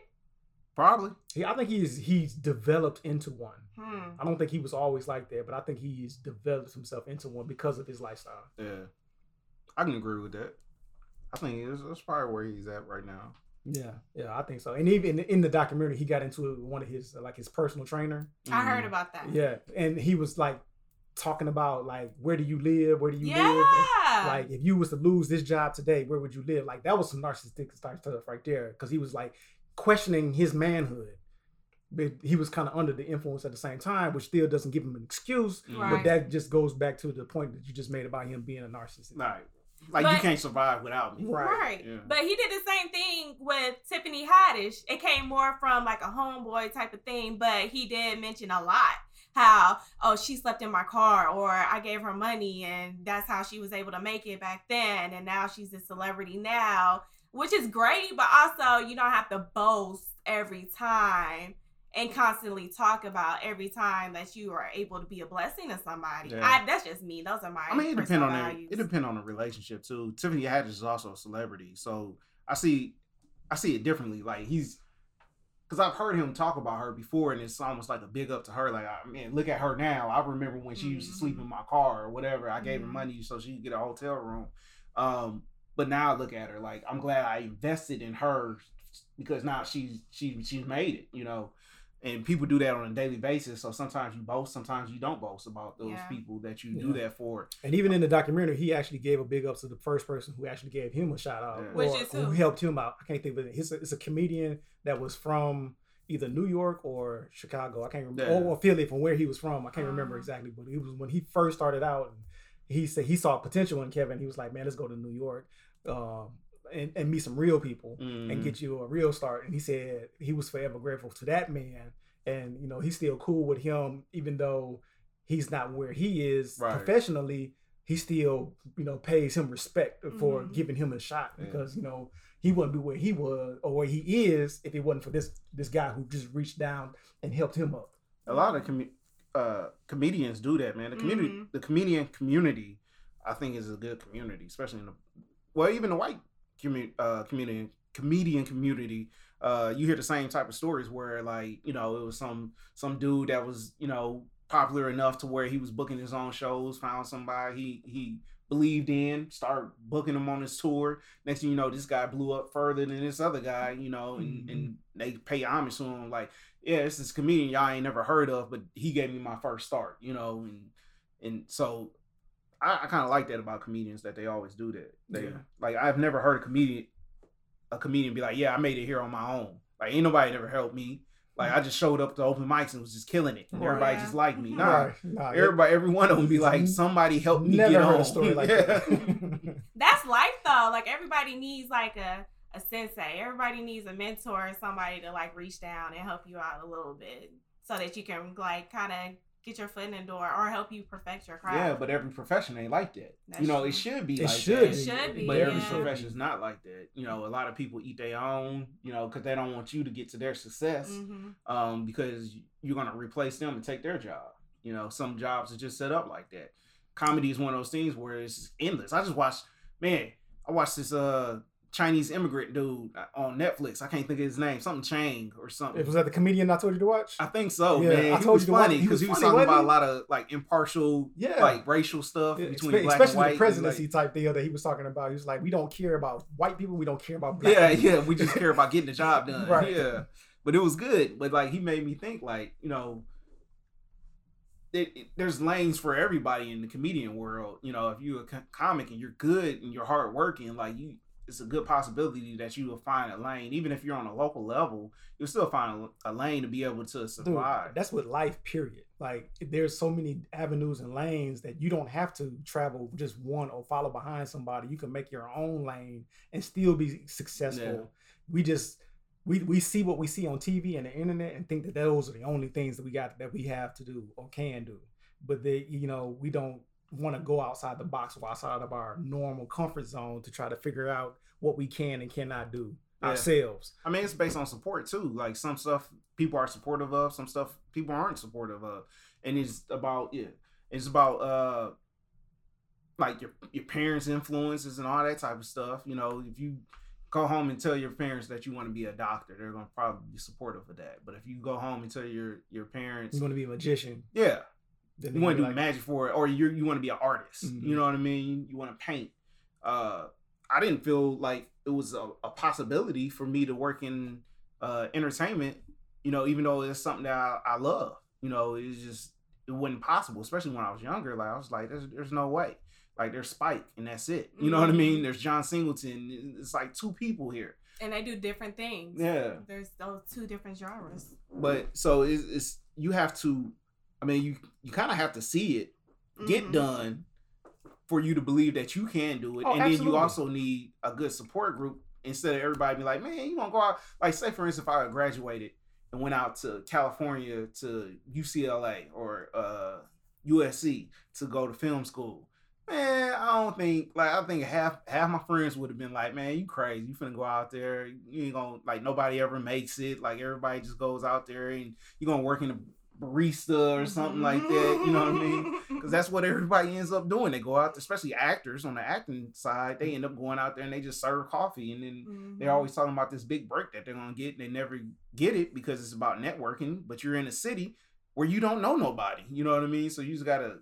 Probably. He, I think he's he's developed into one. Hmm. I don't think he was always like that, but I think he's developed himself into one because of his lifestyle. Yeah. I can agree with that. I think it's, that's probably where he's at right now. Yeah, yeah, I think so. And even in the documentary, he got into it with one of his like his personal trainer. I heard Mhm. about that. Yeah, and he was like talking about like where do you live, where do you Yeah. live, And, like if you was to lose this job today, where would you live? Like that was some narcissistic stuff right there, because he was like questioning his manhood. But he was kind of under the influence at the same time, which still doesn't give him an excuse. Right. But that just goes back to the point that you just made about him being a narcissist. Like, like you can't survive without me. Right. Right. Yeah. But he did the same thing with Tiffany Haddish. It came more from like a homeboy type of thing, but he did mention a lot how, oh, she slept in my car or I gave her money and that's how she was able to make it back then. And now she's a celebrity now, which is great, but also you don't have to boast every time and constantly talk about every time that you are able to be a blessing to somebody. Yeah. I, that's just me. Those are my I mean, it depends on values. it depends on the relationship too. Tiffany Haddish is also a celebrity, so I see I see it differently. Like he's because I've heard him talk about her before, and it's almost like a big up to her. Like, I mean, look at her now. I remember when she used to sleep in my car or whatever. I gave her Mhm. money so she could get a hotel room. Um, but now I look at her. Like, I'm glad I invested in her because now she's she she's made it. You know. And people do that on a daily basis. So sometimes you boast, sometimes you don't boast about those Yeah. people that you Yeah. do that for. And even in the documentary, he actually gave a big up to the first person who actually gave him a shout out, Yeah. Which or is who who? helped him out. I can't think of it. It's a, it's a comedian that was from either New York or Chicago. I can't remember, Yeah. or Philly, from where he was from. I can't remember Uh-huh. exactly, but it was when he first started out. And he said he saw potential in Kevin. He was like, "Man, let's go to New York." Um, and, and meet some real people and Mhm. get you a real start. And he said he was forever grateful to that man. And, you know, he's still cool with him, even though he's not where he is Right. professionally. He still, you know, pays him respect for Mhm. giving him a shot Yeah. because, you know, he wouldn't be where he was or where he is if it wasn't for this this guy who just reached down and helped him up. a lot of com- uh, comedians do that, man. The community, Mhm. the comedian community, I think is a good community, especially in the well, even the white commu- uh, community, comedian community. Uh, you hear the same type of stories where, like, you know, it was some some dude that was, you know, popular enough to where he was booking his own shows, found somebody he he believed in, start booking him on his tour. Next thing you know, this guy blew up further than this other guy, you know, and, and they pay homage to him. Like, yeah, it's this comedian y'all ain't never heard of, but he gave me my first start, you know, and and so I, I kind of like that about comedians that they always do that. They Yeah. like I've never heard a comedian a comedian be like, yeah, I made it here on my own. Like ain't nobody ever helped me. Like I just showed up to open mics and was just killing it. Right. everybody Yeah. just liked me. Nah, Right. Nah, everybody, every one of them be like, somebody help me never get heard on. a story like Yeah. that. That's life though. Like everybody needs like a a sensei. Everybody needs a mentor, somebody to like reach down and help you out a little bit, so that you can like kind of get your foot in the door or help you perfect your craft. Yeah, but every profession ain't like that. That's you know, true. it should be It like should that. It should be, But every yeah. profession is not like that. You know, a lot of people eat their own, you know, because they don't want you to get to their success hmm um, because you're going to replace them and take their job. You know, some jobs are just set up like that. Comedy is one of those things where it's endless. I just watched, man, I watched this uh Chinese immigrant dude uh, on Netflix. I can't think of his name, something Chang or something. It was that the comedian I told you to watch. I think so, Yeah, man. I he told was you to watch- funny because was he was talking about a lot of like impartial, Yeah. like racial stuff Yeah, between espe- black and especially white. the He presidency like- type deal that he was talking about. He was like, "We don't care about white people. We don't care about black yeah, people." yeah. We just care about getting the job done. Right. Yeah, but it was good. But like he made me think, like you know, it, it- there's lanes for everybody in the comedian world. You know, if you're a co- comic and you're good and you're hardworking, like you, it's a good possibility that you will find a lane. Even if you're on a local level, you'll still find a, a lane to be able to Dude, survive. that's with life, period. Like there's so many avenues and lanes that you don't have to travel just one or follow behind somebody. You can make your own lane and still be successful. Yeah. We just we we see what we see on TV and the internet and think that those are the only things that we got that we have to do or can do. But they, you know, we don't want to go outside the box or outside of our normal comfort zone to try to figure out what we can and cannot do Yeah. ourselves. I mean, it's based on support too. Like some stuff people are supportive of, some stuff people aren't supportive of, and it's about yeah, it's about uh, like your your parents' influences and all that type of stuff. You know, if you go home and tell your parents that you want to be a doctor, they're gonna probably be supportive of that. But if you go home and tell your your parents, You want to be a magician. yeah, you want to do like, magic for it, or you you want to be an artist. Mhm. You know what I mean? You want to paint. Uh, I didn't feel like it was a, a possibility for me to work in uh, entertainment. You know, even though it's something that I, I love. You know, it's just it wasn't possible, especially when I was younger. Like I was like, there's there's no way. Like there's Spike and that's it. You know what I mean? There's John Singleton. It's like two people here. And they do different things. Yeah. There's those two different genres. But so it's, it's you have to. I mean, you you kind of have to see it get Mhm. done for you to believe that you can do it. Oh, and then you also need a good support group instead of everybody be like, man, you want to go out. Like, say, for instance, if I graduated and went out to California to UCLA or uh, USC to go to film school. Man, I don't think like I think half half my friends would have been like, man, you crazy. You finna go out there. You ain't gonna like nobody ever makes it. Like everybody just goes out there and you're gonna work in a barista or something like that. You know what I mean? because that's what everybody ends up doing. They go out, especially actors on the acting side. They end up going out there and they just serve coffee, and then Mhm. they're always talking about this big break that they're gonna get. And they never get it because it's about networking. But you're in a city where you don't know nobody. You know what I mean? So you just gotta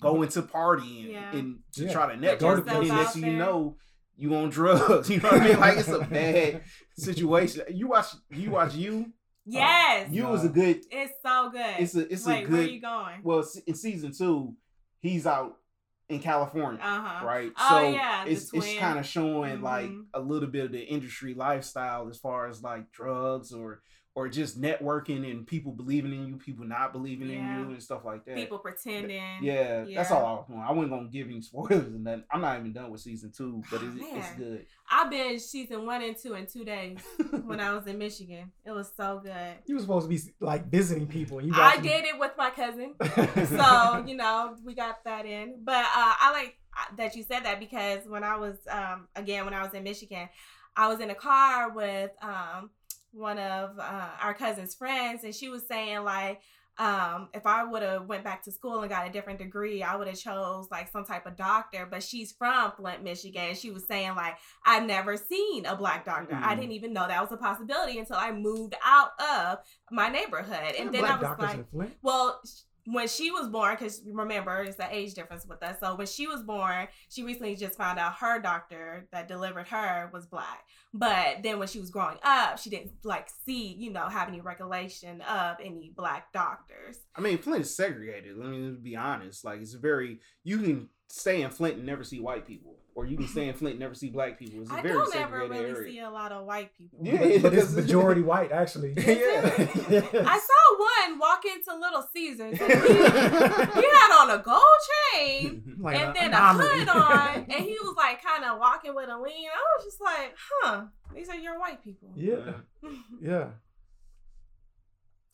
go into partying Yeah. and to Yeah. try to network. And then next thing you know, you on drugs. You know what I mean? Like it's a bad situation. You watch. You watch you. Yes. You was a good. it's so good. It's a. It's Wait, a where good. you going? Well, in season two, he's out in California, Uh huh. right? Oh, so yeah, it's it's kind of showing like Mhm. a little bit of the industry lifestyle as far as like drugs or or just networking and people believing in you, people not believing Yeah. in you and stuff like that. People pretending. yeah, that's all I was doing. I wasn't gonna give any spoilers and nothing. I'm not even done with season two, but Oh, it's, it's good. I binged season one and two in two days when I was in Michigan. It was so good. You were supposed to be like visiting people. And you I watching- did it with my cousin. so you know we got that in but uh, i like uh, that you said that because when i was um again when i was in michigan i was in a car with um one of uh, our cousin's friends and she was saying like um if i would have went back to school and got a different degree i would have chose like some type of doctor but she's from flint michigan and she was saying like i've never seen a black doctor. I Mhm. didn't even know that was a possibility until i moved out of my neighborhood. And then i was like well, when she was born, because remember, it's the age difference with us. So when she was born, she recently just found out her doctor that delivered her was black. But then when she was growing up, she didn't like see, you know, have any recollection of any black doctors. I mean, Flint is segregated. Let me be honest. Like, it's very you can stay in Flint and never see white people, or you can stay in Flint and never see black people. It's a I very don't ever segregated really area. see a lot of white people. Yeah, but, but it's majority white actually. yeah. I saw one walk into Little Caesars and he, he had on a gold chain Like and a then a anomaly. hood on, and he was like kind of walking with a lean. I was just like, huh, these are your white people. yeah, yeah.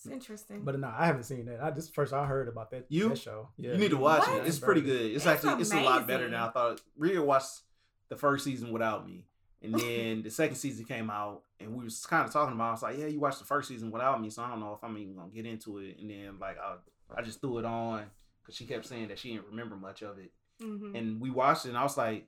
It's interesting. But no, I haven't seen that. I just first I heard about that, You? that show. Yeah, You need to watch What? it. It's pretty good. It's, It's actually it's a lot better now. I thought. Rhea watched the first season without me, and then the second season came out, and we was kind of talking about. it. I was like, "Yeah, you watched the first season without me, so I don't know if I'm even gonna get into it." And then like I, I just threw it on because she kept saying that she didn't remember much of it, Mhm. and we watched it, and I was like,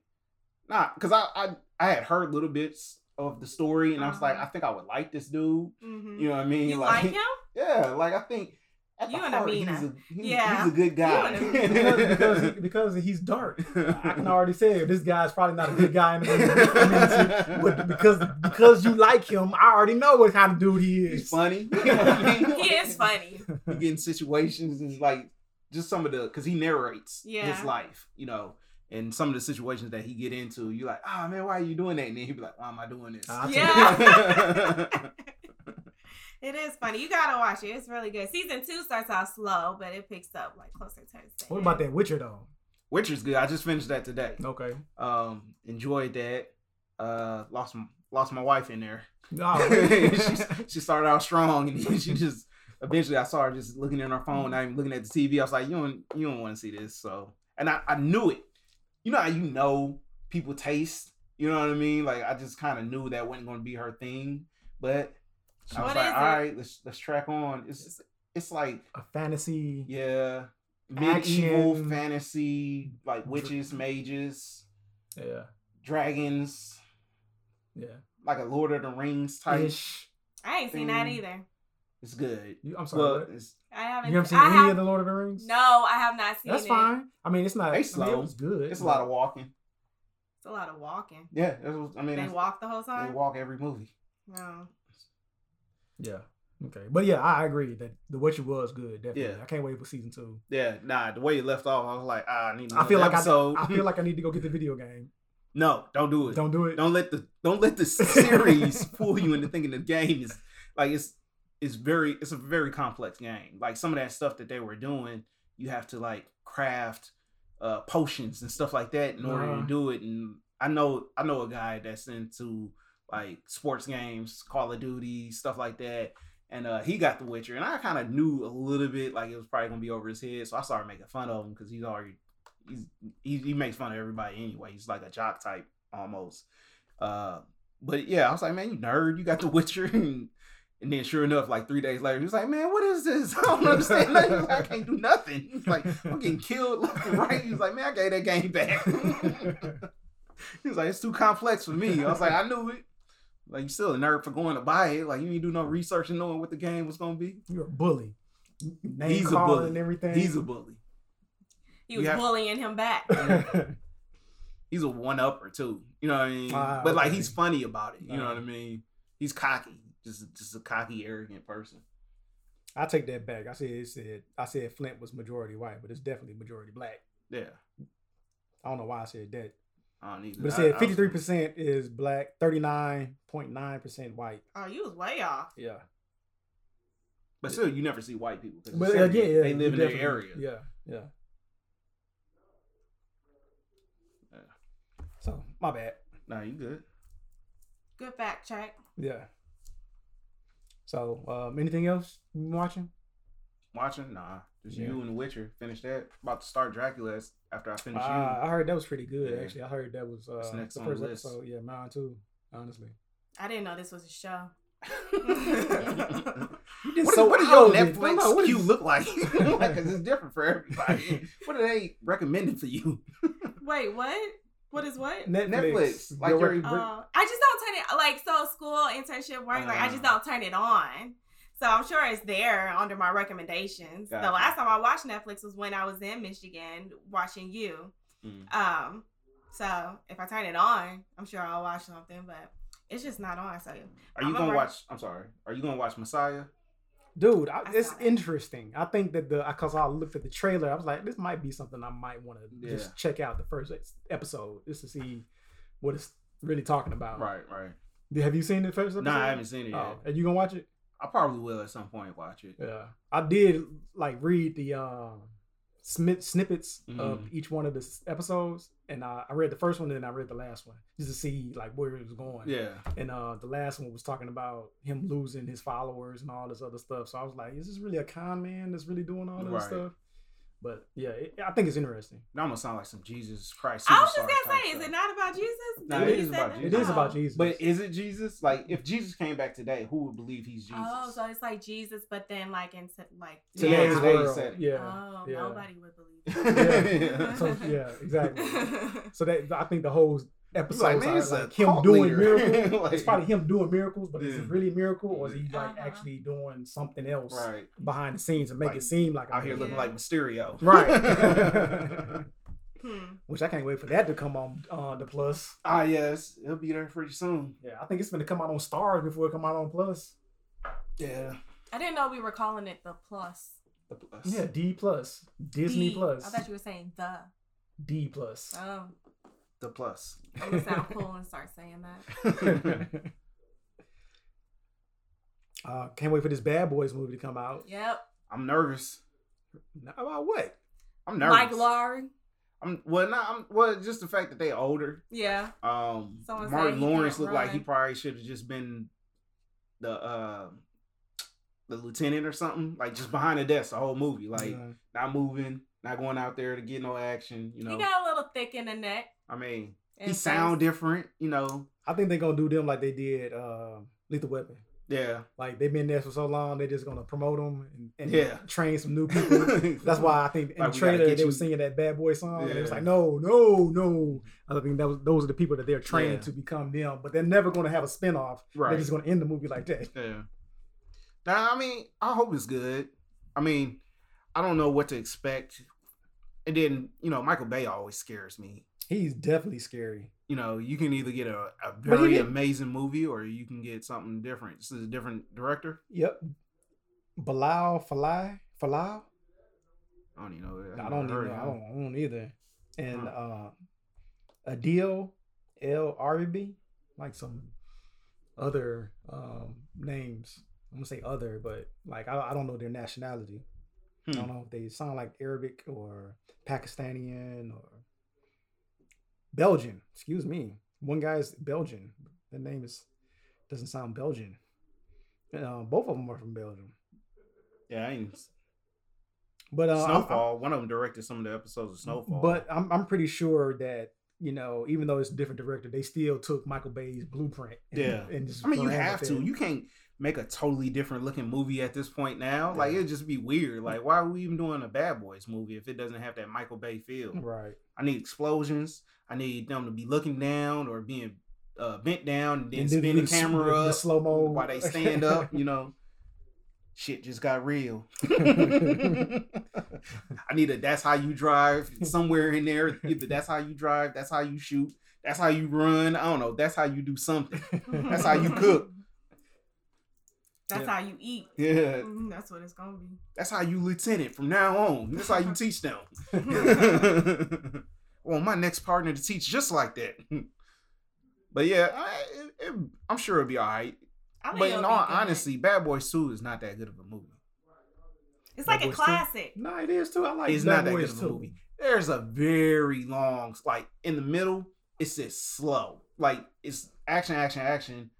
"Nah," because I, I I had heard little bits of the story, and I was like, Uh-huh. "I think I would like this dude." Mhm. You know what I mean? You like him? Yeah, like I think. At You the and heart, Amina. he's a, he's, Yeah. he's a good guy. and because, because, he, because he's dark. I can already say this guy's probably not a good guy in the community, but because because you like him, I already know what kind of dude he is. He's funny. You know what I mean? He is funny. You get in situations and like just some of the because he narrates Yeah. his life, you know, and some of the situations that he get into, you're like, oh man, why are you doing that? And then he'd be like, why am I doing this? Yeah. It is funny. You gotta watch it. It's really good. Season two starts out slow, but it picks up like closer to the end. What about that Witcher though? Witcher's good. I just finished that today. Okay. Um, enjoyed that. Uh, lost my lost my wife in there. Oh, she, she started out strong and then she just eventually I saw her just looking at her phone, not even looking at the TV. I was like, you don't you don't want to see this. So and I, I knew it. You know how you know people taste? You know what I mean? Like I just kind of knew that wasn't gonna be her thing. But I was What like, is it? right, let's let's track on. It's it's like a fantasy. yeah. Medieval Action. fantasy, like witches, mages, Yeah. dragons, Yeah. like a Lord of the Rings type. Ish. I ain't seen that either. It's good. You, I'm sorry. Well, it's, I haven't. you haven't seen I any have- of the Lord of the Rings? No, I have not seen That's it. fine. I mean, it's not. They I mean, it was good. it's a lot of walking. It's a lot of walking. Yeah, that's what, I mean, They walk the whole time. they walk every movie. No. Yeah. Okay. But yeah, I agree that The Witcher was good. Definitely. Yeah. I can't wait for season two. Yeah, nah, the way it left off, I was like, ah, I need. I feel like so. I, I feel like I need to go get the video game. no, don't do it. Don't do it. Don't let the don't let the series fool you into thinking the game is like it's it's very it's a very complex game. Like some of that stuff that they were doing, you have to like craft uh potions and stuff like that in order Uh-huh. to do it. And I know I know a guy that's into like sports games, Call of Duty, stuff like that. And uh, he got The Witcher, and I kind of knew a little bit like it was probably gonna be over his head, so I started making fun of him because he's already he's he, he makes fun of everybody anyway. He's like a jock type almost. Uh, but yeah, I was like, man, you nerd, you got The Witcher, and, then sure enough, like three days later, he was like, man, what is this? I don't understand. Like, I can't do nothing. He's like, I'm getting killed left and right. He was like, man, I gave that game back. he was like, it's too complex for me. I was like, I knew it. Like you still a nerd for going to buy it. Like you didn't do no research and knowing what the game was gonna be. You're a bully. Name He's a calling bully. and everything. He's a bully. He was have- bullying him back. He's a one upper too. You know what I mean? Ah, but like okay. he's funny about it. You know Ah. what I mean? He's cocky. Just just a cocky, arrogant person. I take that back. I said it said I said Flint was majority white, but it's definitely majority black. Yeah. I don't know why I said that. I don't. But it said fifty three percent is black, thirty nine point nine percent white. Oh, you was way off. Yeah. But still, you never see white people. But it's uh, yeah, yeah, they live in their area. Yeah, yeah. Yeah. So my bad. Nah, you good. Good fact check. Yeah. So um, anything else you been watching? Watching? Nah. Just Yeah. you and The Witcher. Finish that. About to start Dracula after I finish Uh, I heard that was pretty good. Yeah. Actually, I heard that was uh, next the on the first list. episode. Yeah, mine too. Honestly, I didn't know this was a show. you. did what, so what does well your with. Netflix No, no, what queue is- look like? Because it's different for everybody. what are they recommending for you? Wait, what? What is what? Netflix. Netflix, like Your your- rec- Uh, I just don't turn it like so school internship work. like I just Uh. don't turn it on. So I'm sure it's there under my recommendations. Gotcha. The last time I watched Netflix was when I was in Michigan watching you. Mm. Um, so if I turn it on, I'm sure I'll watch something, but it's just not on. So Are you I'm gonna watch? I'm sorry. Are you gonna watch Messiah? dude, I, I it's interesting. I think that the because I looked at the trailer, I was like, this might be something I might want to Yeah. just check out the first episode just to see what it's really talking about. Right, right. Have you seen the first episode? Nah, I haven't seen it yet. Oh, are you gonna watch it? I probably will at some point watch it. Yeah, I did like read the uh, snip- snippets Mm-hmm. of each one of the episodes, and uh, I read the first one and then I read the last one just to see like where it was going. Yeah. And uh, the last one was talking about him losing his followers and all this other stuff. So I was like, is this really a con man that's really doing all this Right. stuff? But yeah, it, I think it's interesting. That almost sound like some Jesus Christ. I was just superstar gonna type say, is it not about Jesus? No, Did it you is about that? It is Oh. about Jesus. But is it Jesus? Like, if Jesus came back today, who would believe he's Jesus? Oh, so it's like Jesus, but then like in like Today's Today's Yeah. world, setting. yeah, Oh, yeah. nobody would believe. Yeah. So yeah, exactly. So that I think the whole episode like, like, it's like him doing leader. miracles. Like- it's probably him doing miracles, but is it really a miracle or is he like Uh-huh. actually doing something else right. behind the scenes and make Like, it seem like Out here miracle? looking Yeah. like Mysterio. Right. Hmm. Which I can't wait for that to come on uh, the plus. ah, yes. It'll be there pretty soon. Yeah, I think it's gonna come out on Starz before it come out on Plus. Yeah. I didn't know we were calling it the plus. The plus. Yeah, D Plus, Disney D. Plus, I thought you were saying the. D Plus. Oh, The plus. I'm gonna sound cool and start saying that. uh, can't wait for this Bad Boys movie to come out. Yep. I'm nervous. About what? I'm nervous. Mike Lowrey. I'm well, not. I'm well. Just the fact that they older. Yeah. Um, Someone Martin Lawrence can't looked like he probably should have just been the uh the lieutenant or something, like just behind the desk the whole movie, like Yeah. not moving, not going out there to get no action. You know, He got a little thick in the neck. I mean, and he sound different. You know, I think they're gonna do them like they did uh, Lethal Weapon. yeah, Like they've been there for so long, they're just gonna promote them and, and Yeah. train some new people. That's why I think in Like, the trailer they you- were singing that Bad Boy song, and it was like, no, no, no. I think that was those are the people that they're training Yeah. to become them, but they're never gonna have a spinoff. right. They're just gonna end the movie like that. Yeah. Now, I mean, I hope it's good. I mean, I don't know what to expect. And then, you know, Michael Bay always scares me. He's definitely scary. You know, you can either get a, a very amazing movie or you can get something different. This is a different director. Yep. Bilal Falai Falal. I don't even know. I never don't even know. I don't, I don't either. And Huh. uh Adil El Arabi, like some other um names. I'm gonna say other, but like I, I don't know their nationality. I Hmm. don't know if they sound like Arabic or Pakistani or Belgian. Excuse me. One guy's Belgian. The name is doesn't sound Belgian. Uh, both of them are from Belgium. Yeah, I ain't. But uh, Snowfall. One of them directed some of the episodes of Snowfall. But I'm I'm pretty sure that you know, even though it's a different director, they still took Michael Bay's blueprint. And, Yeah. and I mean, you have to. You can't make a totally different looking movie at this point now. Like it'd just be weird. Like why are we even doing a Bad Boys movie if it doesn't have that Michael Bay feel? right. I need explosions. I need them to be looking down or being uh, bent down and then And spin the camera the- the slow-mo. while they stand up. You know, shit just got real. I need a that's how you drive somewhere in there. Either that's how you drive, that's how you shoot, that's how you run. I don't know. That's how you do something. That's how you cook. That's Yeah. how you eat. Yeah, Mm, that's what it's gonna be. that's how you lieutenant from now on. That's how you teach them. well, my next partner to teach just like that. But yeah, I, it, it, I'm sure it'll be all right. I But it'll in all good. honesty, Bad Boys 2 is not that good of a movie. it's like Bad a Boys too? classic. no, it is too. I like it's Bad not that Boys good of a movie. There's a very long, like in the middle, it's just slow. Like it's action, action, action.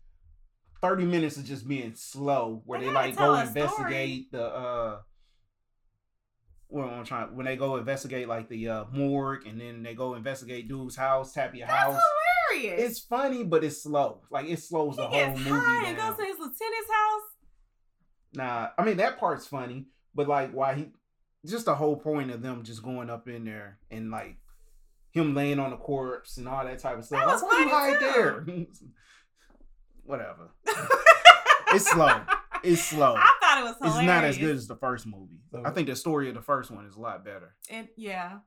30 minutes of just being slow where They they, like go investigate the uh well, I'm trying when they go investigate like the uh morgue and then they go investigate dude's house, tap your That's house. hilarious. It's funny, but it's slow. Like it slows he the whole gets movie high and down. goes to his lieutenant's house. Nah, I mean that part's funny, but like why he just the whole point of them just going up in there and like him laying on the corpse and all that type of stuff. That was why you hide too. there? Whatever. It's slow. It's slow. I thought it was It's not as good as the first movie. So- I think the story of the first one is a lot better. It, yeah.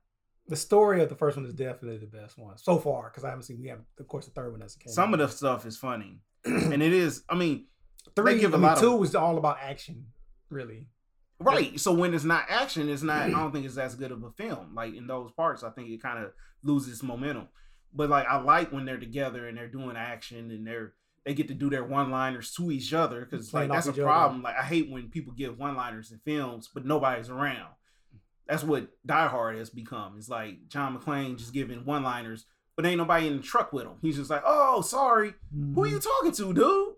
The story of the first one is definitely the best one so far because I haven't seen. We have, of course, the third one that's came. Some of the stuff is funny, and it is. I mean, three. they give I a mean, lot two of was all about action. really. Right. So when it's not action, it's not. I don't think it's as good of a film. Like in those parts, I think it kind of loses momentum. But like I like when they're together and they're doing action and they're they get to do their one liners to each other because like that's a each other. problem. Like I hate when people give one liners in films but nobody's around. That's what Die Hard has become. It's like John McClane just giving one liners, but ain't nobody in the truck with him. He's just like, oh, sorry. Who are you talking to, dude?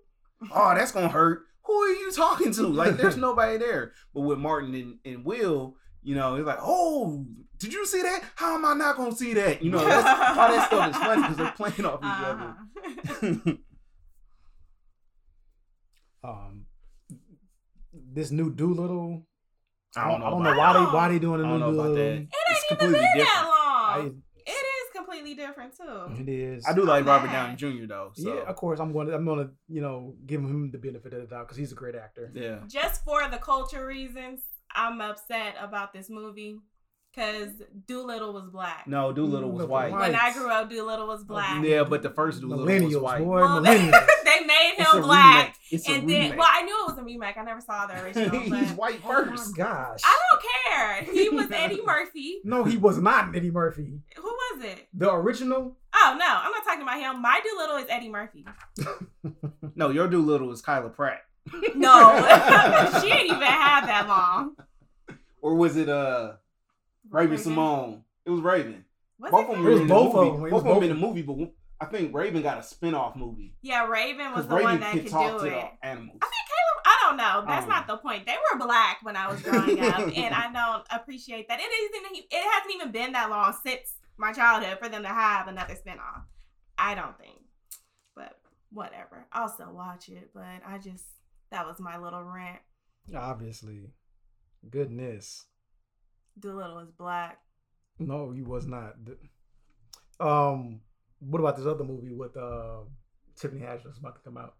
Oh, that's gonna hurt. Who are you talking to? Like, there's nobody there. But with Martin and, and Will, you know, it's like, oh, did you see that? How am I not gonna see that? You know, that's, all that stuff is funny because they're playing off each Uh-huh. other. Um, this new Dolittle. I don't know. I don't about know why they that. why they doing a new don't Dolittle. that. It It's ain't even completely been different. that I, long. It is completely different too. it is. I do like Robert. Downey Jr. though. So. Yeah, of course. I'm going. to I'm going to you know give him the benefit of the doubt because he's a great actor. Yeah. Just for the culture reasons, I'm upset about this movie because Dolittle was black. No, Dolittle was white. white. When I grew up, Dolittle was black. Yeah, but the first Dolittle was Millennials, white. boy, Well, they, they made It's a him black. remake. It's a And then, remake. well, I knew it was a remake. I never saw the original. He's but white Oh first. gosh. I don't care. He was Eddie Murphy. No, he was not Eddie Murphy. Who was it? The original. Oh no, I'm not talking about him. My Dolittle is Eddie Murphy. No, your Dolittle is Kyla Pratt. No, she ain't even had that long. Or was it uh Raven Symoné? It was Raven. Was both it of them him? were was in the both of movie. them. Both of them in the movie, but I think Raven got a spin-off movie. Yeah, Raven was the Raven one that could could talk do to it. the animals. I think Caleb. I don't know. That's Um, not the point. They were black when I was growing up, and I don't appreciate that. It isn't. It hasn't even been that long since my childhood for them to have another spinoff. I don't think, but whatever. I'll still watch it. But I just that was my little rant. Obviously. Goodness. Dolittle is black. No, he was not. Um, what about this other movie with uh, Tiffany Haddish that's about to come out?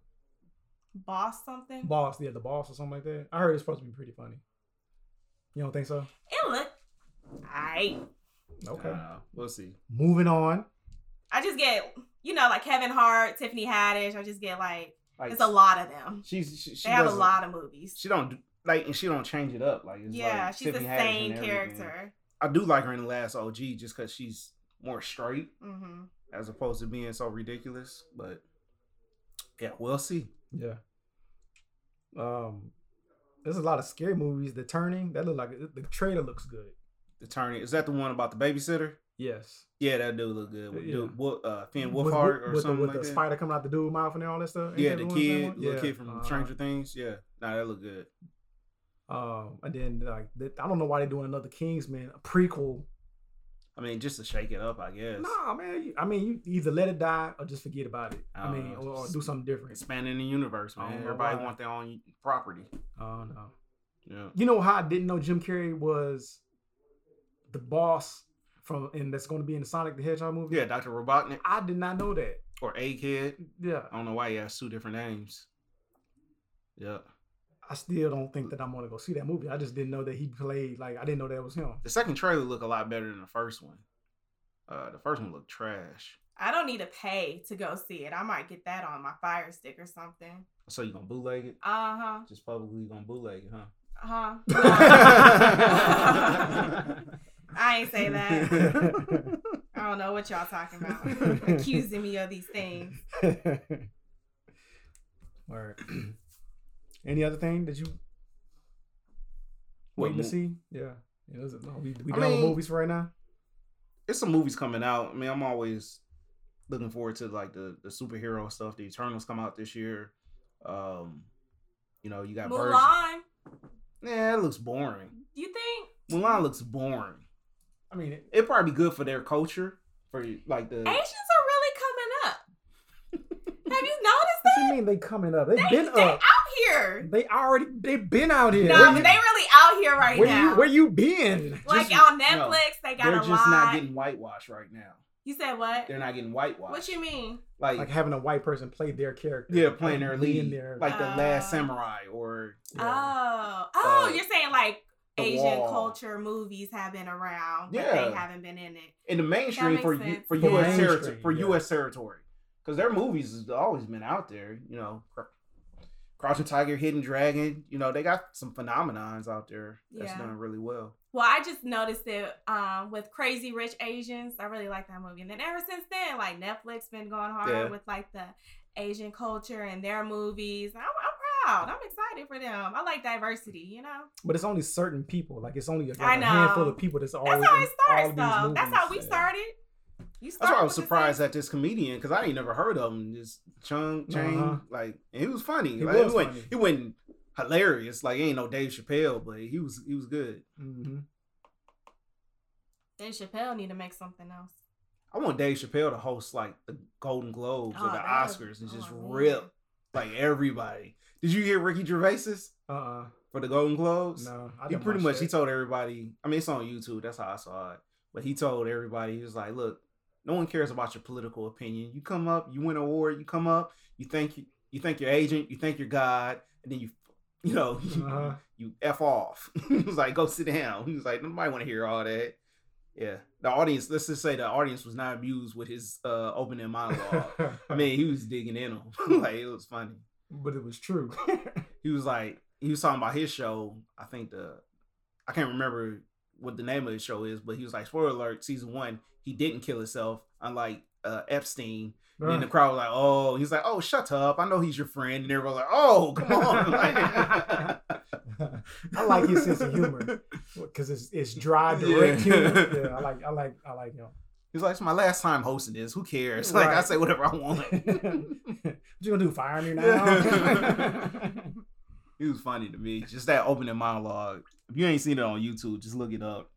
Boss something. Boss, yeah, the boss or something like that. I heard it's supposed to be pretty funny. You don't think so? It looked. I Okay. Uh, we'll see. Moving on. I just get you know like Kevin Hart, Tiffany Haddish. I just get like Like it's a lot of them. She's she, she They have a lot of movies. She don't do- like and she don't change it up. Like it's Yeah, like she's the Tiffany Haddish same character. I do like her in the last OG just because she's more straight hmm as opposed to being so ridiculous. But yeah, we'll see. Yeah. Um, there's a lot of scary movies. The Turning that look like the trailer looks good. The turning is that the one about the babysitter? Yes. Yeah, that do look good. With Yeah. dude, Wo- uh, Finn With- Wolfhard or with, something the, with like the that. spider coming out the dude mouth and all that stuff. Ain't yeah, that the kid, one? little Yeah. kid from Uh-huh. Stranger Things. Yeah, nah, that look good. Um, and then like the, I don't know why they're doing another Kingsman a prequel. I mean, just to shake it up, I guess. Nah, man. you- I mean, you either let it die or just forget about it. I I, mean, know. or, or do something different. Expanding the universe, man. Everybody why. want their own property. Oh no. Yeah. You know how I didn't know Jim Carrey was the boss from and that's going to be in the Sonic the Hedgehog movie. Yeah, Dr. Robotnik I did not know that. or A Kid. Yeah, I don't know why he has two different names. Yeah. I still don't think that I'm going to go see that movie. I just didn't know that he played like I didn't know that was him. The second trailer looked a lot better than the first one. Uh, the first one looked trash. I don't need to pay to go see it. I might get that on my Fire Stick or something. So you gonna bootleg it? Uh huh. Just publicly gonna bootleg it, huh? Uh huh. I ain't say that. I don't know what y'all talking about. Accusing me of these things. Word. Any other thing that you What waiting to see? Yeah. Yeah, is no, we we I done with movies for right now. It's some movies coming out. I mean, I'm always looking forward to like the the superhero stuff. The Eternals come out this year. Um, you know, you got Birds. Mulan. Yeah, it looks boring. You think Mulan looks boring. I mean, it, It'd probably be good for their culture, for like the. Asians are really coming up? Have you noticed that? what that? you mean they coming up? They've They, been they up. out here. They already they've been out here. No, Where but you- they really out here right where now. you where you been? like Just- on no, Netflix, they got They're just lot. not getting whitewashed right now. you said what? They're not getting whitewashed. What you mean? Like, Like having a white person play their character. yeah, playing their Like, lead, being their- like the Last Uh, Samurai or Oh, oh, Uh, you're saying like Asian Wall. culture movies have been around, but Yeah. they haven't been in it. in the mainstream for U- sense. for Yeah. U.S. territory for yeah. U.S. territory because their movies has always been out there. You know, Cr- Crouching Tiger, Hidden Dragon. You know, they got some phenomenons out there that's Yeah. doing really well. Well, I just noticed it um, with Crazy Rich Asians. I really like that movie, and then ever since then, like Netflix been going hard Yeah. with like the Asian culture and their movies. I'm, I'm proud. I'm excited for them. I like diversity. You know, But it's only certain people. Like it's only like I a handful of people that's always. that's how it starts, all these though. That's how we movies. started. You That's why I was surprised same- at this comedian because I ain't never heard of him. This Chung Chang, Uh-huh. like, and he was funny. He like, was he went, funny. he went hilarious. Like, he ain't no Dave Chappelle, but he was, he was good. hmm Dave Chappelle need to make something else. I want Dave Chappelle to host like the Golden Globes or Oh, the Oscars and just oh, man. rip like everybody. Did you hear Ricky Gervais's Uh-uh. for the Golden Globes? No. I he pretty watch much he told everybody. I mean, it's on YouTube. That's how I saw it. But he told everybody he was like, "Look, no one cares about your political opinion. You come up, you win an award, you come up, you thank you, you thank your agent, you thank your God, and then you, you know, Uh-huh. you f off." he was like, "Go sit down." He was like, "Nobody want to hear all that." Yeah, the audience. Let's just say the audience was not amused with his uh opening monologue. I mean, he was digging in them. like it was funny. but it was true. He was like, he was talking about his show. I think the, I can't remember what the name of the show is, but he was like, spoiler alert, season one, he didn't kill himself, unlike uh, Epstein. And the crowd was like, oh, he's like, oh, shut up. I know he's your friend. And everyone was like, oh, come on. Like- I like his sense of humor because it's it's dry, direct Yeah. humor. Yeah, I like I like I like him. He's like, it's my last time hosting this. Who cares? Like, I say whatever I want. what you gonna do? Fire me now? He was funny to me. Just that opening monologue. If you ain't seen it on YouTube, just look it up.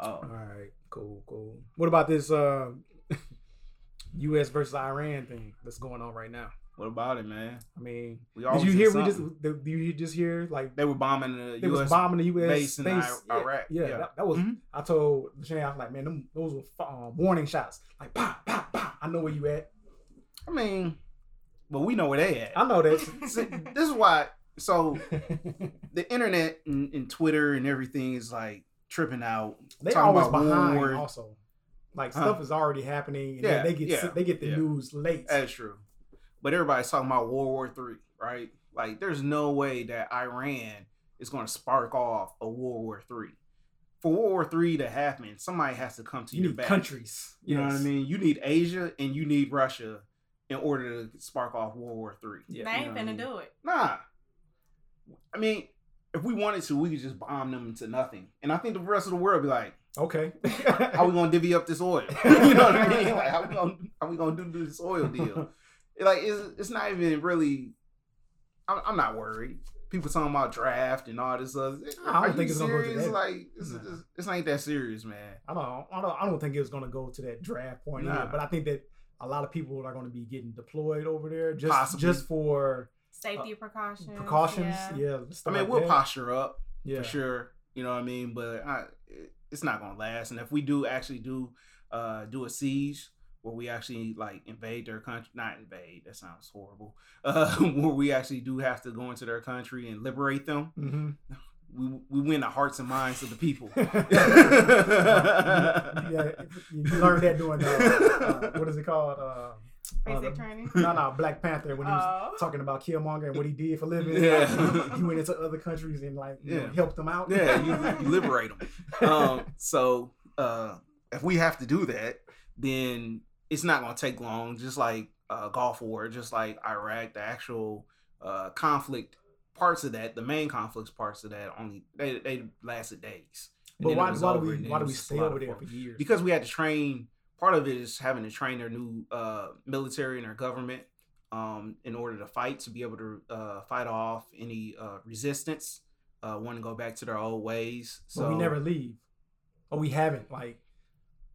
Oh, All right, cool, cool. What about this uh, U.S. versus Iran thing that's going on right now? what about it, man? I mean, We did you hear? We just did you just hear like they were bombing the they U.S. was bombing the U.S. base in base. I- yeah, Iraq. Yeah, Yeah. That, that was. Mhm. I told the Shane, I was like, man, them, those were um, warning shots. Like, pow, pow, pow. I know where you at. I mean, but we know where they at. I know that. this is why. So the internet and, and Twitter and everything is like tripping out. they always behind. war. Also, like Huh. stuff is already happening, and Yeah, they get yeah, they get the yeah. news late. That's true. But everybody's talking about World War Three, right? Like, there's no way that Iran is going to spark off a World War Three. For World War Three to happen, somebody has to come to you your need back. countries. You know what I mean? You need Asia and you need Russia in order to spark off World War Three. Yeah. they you ain't gonna I mean? do it. Nah. I mean, if we wanted to, we could just bomb them into nothing. And I think the rest of the world would be like, Okay. how we gonna divvy up this oil? you know what I mean? Like how we gonna how we gonna do this oil deal? Like it's it's not even really. I'm, I'm not worried. People talking about draft and all this other. I don't Are think you it's gonna go to serious? that. Like it's, Nah. it's, it's ain't that serious, man. I don't, I don't, I don't think it was going to go to that draft point Nah. either. But I think that a lot of people are going to be getting deployed over there just Possibly. just for Safety precautions. precautions. Yeah. Yeah, I mean, like we'll that. posture up yeah. for sure. You know what I mean? But I, it's not gonna last. And if we do actually do uh do a siege where we actually like invade their country, not invade. That sounds horrible. Uh, where we actually do have to go into their country and liberate them. hmm We we win the hearts and minds of the people. yeah, you learned that doing uh, uh, what is it called? Uh, Basic uh, training. no, no, Black Panther when he was Oh. talking about Killmonger and what he did for living. Yeah. he went into other countries and like you know, helped them out. yeah, you, you liberate them. Um, so uh, if we have to do that, then it's not gonna take long. Just like uh, Gulf War, just like Iraq, the actual uh, conflict parts of that, the main conflicts parts of that, only they they lasted days. And But why, why do we why do we stay over there for years? Because we had to train. Part of it is having to train their new uh, military and their government um, in order to fight, to be able to uh, fight off any uh, resistance, uh, want to go back to their old ways. So but we never leave, or we haven't. Like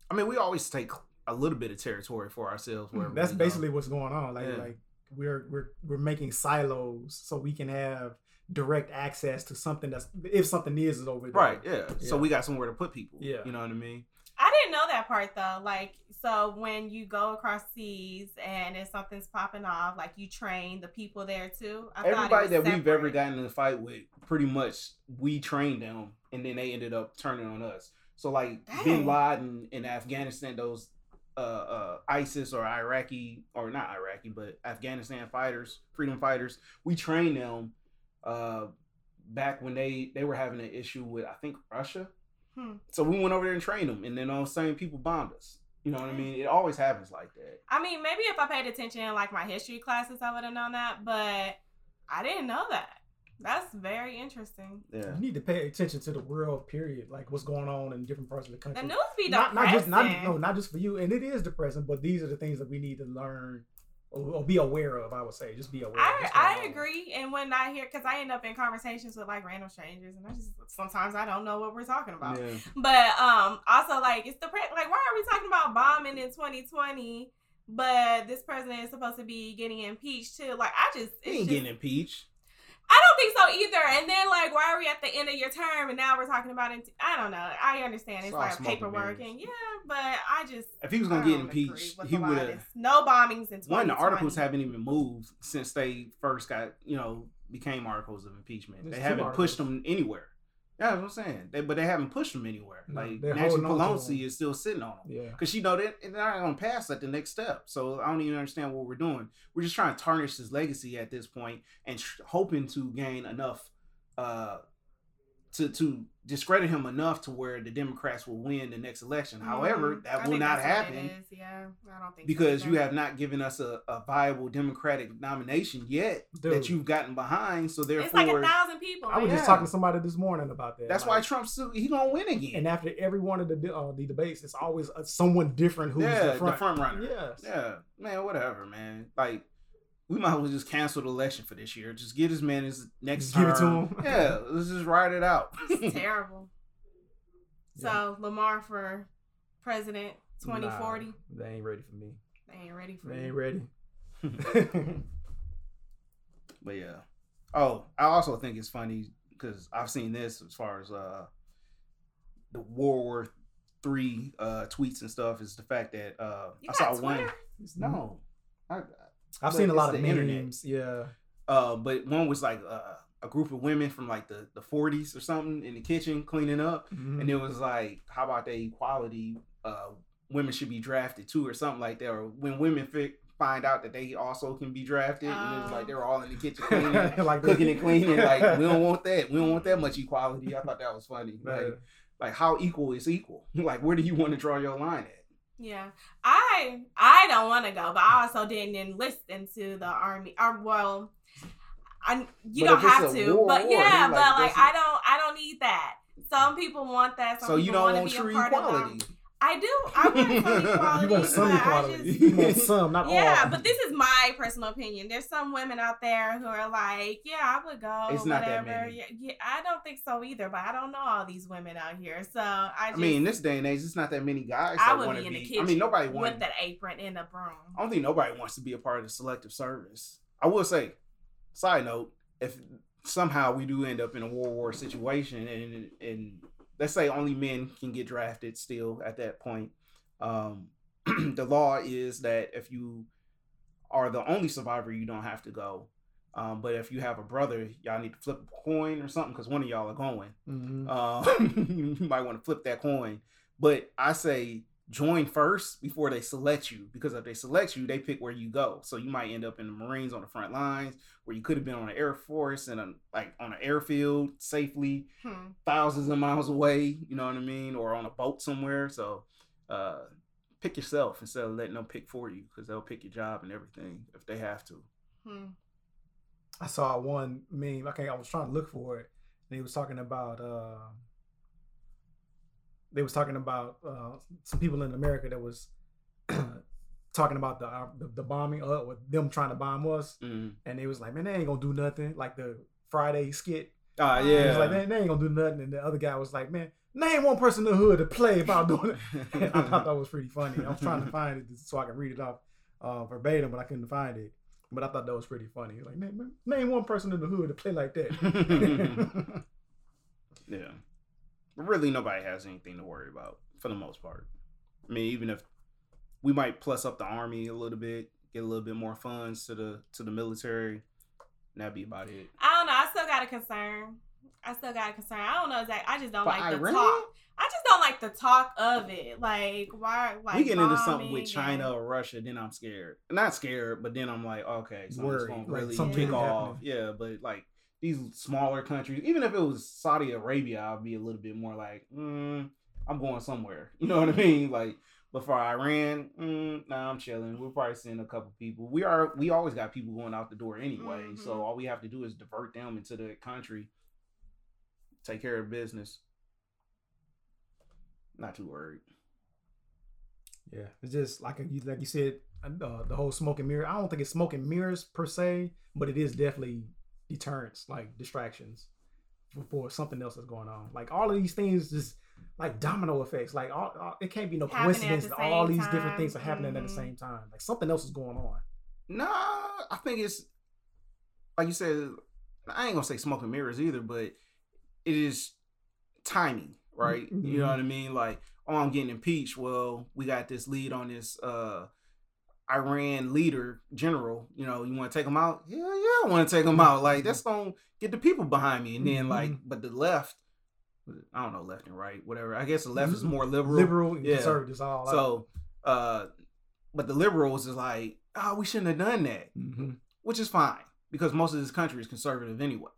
I mean, we always take a little bit of territory for ourselves. Wherever that's we go. basically what's going on. Like Yeah. like we're we're we're making silos so we can have direct access to something that's if something is over there. right. Yeah. So we got somewhere to put people. Yeah. You know what I mean? I didn't know that part though. Like, so when you go across seas and if something's popping off, like you train the people there too. I Everybody was that we've ever gotten in a fight with, pretty much we trained them, and then they ended up turning on us. So like Bin Dang. Laden in Afghanistan, those uh, uh, ISIS or Iraqi or not Iraqi, but Afghanistan fighters, freedom fighters. We trained them uh, back when they they were having an issue with I think Russia. Hmm. So we went over there and trained them, and then those same people bombed us. You know what I mean? It always happens like that. I mean, maybe if I paid attention in like my history classes, I would have known that, but I didn't know that. That's very interesting. Yeah. You need to pay attention to the world, period. Like what's going on in different parts of the country. The country. news be not, not just not no, not just for you, and it is depressing. But these are the things that we need to learn or, or be aware of. I would say, just be aware. I, what's I on. agree, and when I hear, because I end up in conversations with like random strangers, and I just sometimes I don't know what we're talking about. Yeah. But um, also like it's the like why are we talking about bombing in 2020? But this president is supposed to be getting impeached too. Like I just, He ain't just getting impeached. I don't think so either. And then like, why are we at the end of your term and now we're talking about it? I don't know. I understand it's It's like paperwork and yeah, but I just If he was gonna get impeached, he would have. no bombings in 2020. One, the articles haven't even moved since they first got, you know, became articles of impeachment. There's they haven't pushed them anywhere. Yeah, that's what I'm saying. They, but they haven't pushed them anywhere. No, like Nancy holding on to Pelosi is still sitting on them Yeah. because she know that they're not gonna pass at the next step. So I don't even understand what we're doing. We're just trying to tarnish his legacy at this point and hoping to gain enough, uh, to to discredit him enough to where the Democrats will win the next election. However, Mhm. that I will think not that's what it happen. Yeah, I don't think so because you have not given us a, a viable Democratic nomination yet Dude. that you've gotten behind. So therefore, It's therefore, like a thousand people. I was man. just talking to somebody this morning about that. that's like, why Trump's still- he gonna win again. And after every one of the uh, the debates, it's always uh, someone different who's yeah, the front. runner. Yes. Yeah, man, whatever, man. Like we might as well just cancel the election for this year. Just get his man his next Just give it to him. Yeah, let's just ride it out. It's terrible. Yeah. So Lamar for president 2040. Nah, they ain't ready for me. They ain't ready for me. They you. ain't ready. But yeah. Oh, I also think it's funny because I've seen this as far as uh the World War Three uh tweets and stuff is the fact that uh You I saw got one. No, I, I've seen a lot of the internet. memes. Yeah. uh, but one was like uh, a group of women from like the the 40s or something in the kitchen cleaning up, Mhm. and it was like, how about the equality? Uh, women should be drafted too, or something like that. Or when women fi- find out that they also can be drafted, and it was Oh. like they were all in the kitchen cleaning. like cooking and cleaning. Like we don't want that. We don't want that much equality. I thought that was funny. Like, like how equal is equal? Like where do you want to draw your line at? Yeah, I I don't want to go, but I also didn't enlist into the army. Or well, I you But don't have to, war, but war, yeah, but like that's- I don't I don't need that. Some people want that. Some So you don't wanna be a true part of them. equality. I do. I want some equality. you want some but I equality. just- you want some, not yeah, all. but this is my personal opinion. There's some women out there who are like, yeah, I would go. It's not that whatever. many. Yeah, yeah, I don't think so either. But I don't know all these women out here, so I I mean, in this day and age, it's not that many guys I that would want to be the kitchen I mean, nobody with wants. that apron and a broom. I don't think nobody wants to be a part of the selective service. I will say, side note, if somehow we do end up in a World War situation and and let's say only men can get drafted still at that point, um, the law is that if you are the only survivor, you don't have to go. Um, but if you have a brother, y'all need to flip a coin or something because one of y'all are going. Mhm. Um, you might want to flip that coin. But I say join first before they select you because if they select you, they pick where you go. So you might end up in the Marines on the front lines where you could have been on the Air Force and a, like on an airfield safely Hmm. thousands of miles away. You know what I mean, or on a boat somewhere. So uh, pick yourself instead of letting them pick for you because they'll pick your job and everything if they have to. Hmm. I saw one meme. Okay, I was trying to look for it, and he was talking about. Uh, they was talking about uh, some people in America that was talking about the, uh, the the bombing, uh, with them trying to bomb us, Mm. and they was like, "Man, they ain't gonna do nothing." Like the Friday skit. Ah, He yeah. was like, "Man, they ain't gonna do nothing," and the other guy was like, "Man, name one person in the hood to play about doing it." And I thought that was pretty funny. I was trying to find it so I could read it off uh, verbatim, but I couldn't find it. But I thought that was pretty funny. Like, name, name one person in the hood to play like that. yeah. But really, nobody has anything to worry about for the most part. I mean, even if we might plus up the army a little bit, get a little bit more funds to the to the military, that'd be about it. I don't know. I still got a concern. I still got a concern. I don't know exactly. I just don't For like the Iran? talk. I just don't like the talk of it. Like why? Like we get into something with China and- or Russia, then I'm scared. Not scared, but then I'm like, okay, something's Worried, gonna really something kick off. happening. Yeah, but like these smaller countries, even if it was Saudi Arabia, I'd be a little bit more like, mm, I'm going somewhere. You know what I mean? Like, but for Iran, mm, nah, I'm chilling. We'll probably send a couple people. We are, we always got people going out the door anyway. So Mhm. all we have to do is divert them into the country, take care of business. Not too worried. Yeah, it's just like you like you said, uh, the whole smoke and mirror. I don't think it's smoke and mirrors per se, but it is definitely deterrents, like distractions for, for something else that's going on. Like all of these things, just like domino effects. Like all, all- it can't be no Happening coincidence the that all same these different things are happening at the same time. Like something else is going on. Nah, I think it's like you said. I ain't gonna say smoke and mirrors either, but it is timing, right? You Mhm. know what I mean? Like, oh, I'm getting impeached. Well, we got this lead on this uh Iran leader general. You know, you want to take him out? Yeah, yeah, I want to take him out. Like that's gonna get the people behind me, and then like, Mhm. but the left. I don't know left and right, whatever. I guess the left is more liberal. Liberal and Yeah. conservatives all out. So, uh, but the liberals is like, oh, we shouldn't have done that Mhm. which is fine because most of this country is conservative anyway.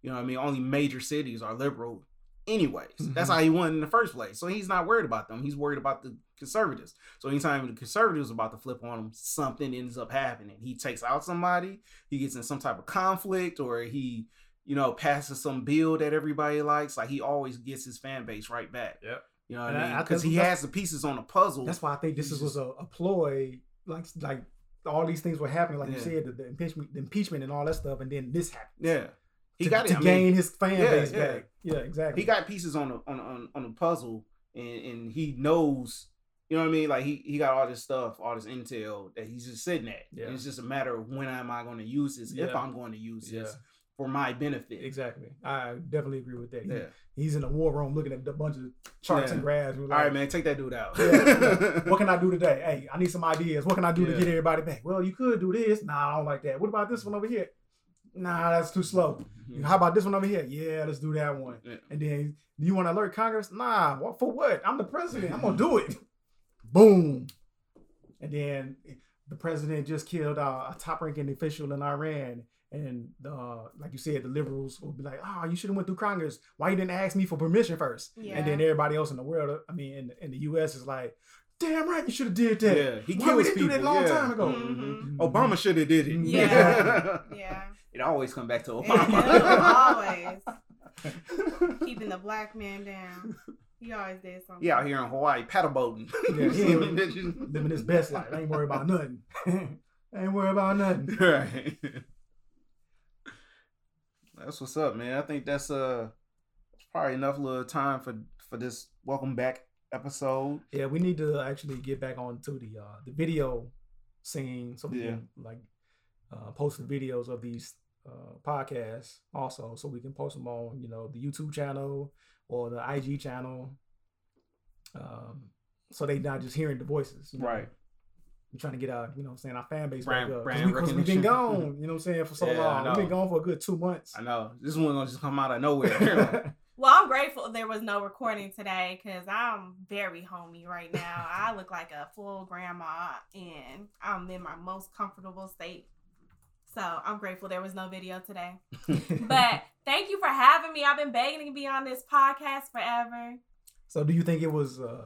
You know what I mean? Only major cities are liberal anyways. That's Mhm. how he won in the first place. So he's not worried about them. He's worried about the conservatives. So anytime the conservatives about to flip on him, something ends up happening. He takes out somebody, he gets in some type of conflict, or he, you know, passes some bill that everybody likes. Like he always gets his fan base right back. Yep. You know what And I- mean? Because he has the pieces on the puzzle. That's why I think this is, was a, a ploy. Like like all these things were happening, like you said, the, the impeachment, the impeachment, and all that stuff, and then this happened. yeah. He to, got to I mean, gain his fan yeah, base yeah. back. Yeah, exactly. he got pieces on the on on, on the puzzle and and he knows you know what I mean like he he got all this stuff all this intel that he's just sitting at Yeah. It's just a matter of when am I going to use this if I'm going to use Yeah. this for my benefit exactly. I definitely agree with that. He- yeah He's in the war room looking at a bunch of charts Yeah. and graphs. and all like, right man take that dude out Yeah. what can I do today? Hey, I need some ideas. What can I do Yeah. to get everybody back? Well, you could do this. Nah, I don't like that. What about this one over here? Nah, that's too slow. Mhm. How about this one over here? Yeah, let's do that one. Yeah. And then you want to alert Congress? Nah, what for what? I'm the president. I'm gonna do it. Boom. And then the president just killed uh, a top-ranking official in Iran. And uh, like you said, the liberals will be like, "Oh, you should have went through Congress. Why you didn't ask me for permission first? Yeah. And then everybody else in the world, I mean, in, in the U.S. is like, "Damn right, you should have did that. yeah he Why we didn't do people that long yeah. time ago?" Mhm. Mhm. Obama should have did it Yeah. Yeah. it always come back to Yeah, Obama always keeping the black man down. He always did something. Yeah, out here in Hawaii paddle boating Yeah, he ain't Bitches. living his best life. I ain't worried about nothing. I ain't worried about nothing. right. That's what's up, man. I think that's uh probably enough little time for for this welcome back episode. Yeah, we need to actually get back on to the uh the video scene so we Yeah. can like uh post the videos of these uh podcasts also so we can post them on, you know, the YouTube channel or the IG channel. Um so they not just hearing the voices. You know? Right. We're trying to get our, you know what I'm saying, our fan base Brand- back up. 'Cause brand we, cause we've been gone, you know what I'm saying, for so Yeah, long. We've been gone for a good two months. I know. This one gonna just come out of nowhere. Well, I'm grateful there was no recording today because I'm very homey right now. I look like a full grandma and I'm in my most comfortable state. So I'm grateful there was no video today. But thank you for having me. I've been begging to be on this podcast forever. So do you think it was uh,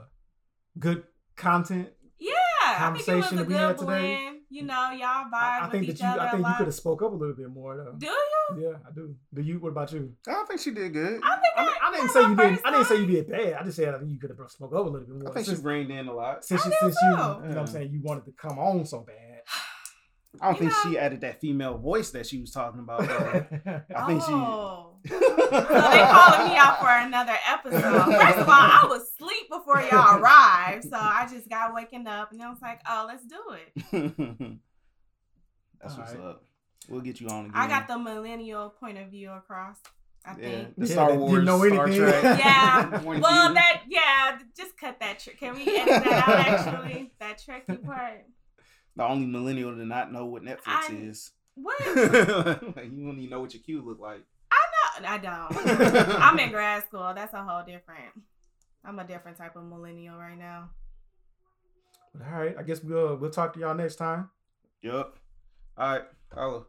good content? Yeah, I think it Conversation was a that we had good today? blend. You know, y'all vibe I, I with think each that you other I a think you could have spoke up a little bit more though. Do you? Yeah, I do. Do you what about you? I don't think she did good. I think I, mean, I didn't say you did first I didn't say you did bad. I just said I think you could have spoke up a little bit more. I think she since, reined in a lot. since, I you, do since you, you know what I'm saying, you wanted to come on so bad. I don't You think know- she added that female voice that she was talking about. Though. I think she. oh. So they calling me out for another episode. First of all, I was asleep before y'all arrived, so I just got waking up and I was like, "Oh, let's do it." That's what's Alright. up. We'll get you on again. I got the millennial point of view across. I yeah, think. the Yeah, Star that Wars, didn't know Star anything. Trek. Yeah. Well, that yeah, just cut that trick. Can we edit that out? Actually, that tricky part. The only millennial to not know what Netflix I- is. What? like, you don't even know what your queue look like. I know. I don't. I'm in grad school. That's a whole different. I'm a different type of millennial right now. But all right, I guess we'll we'll talk to y'all next time. Yup. All right. Holla.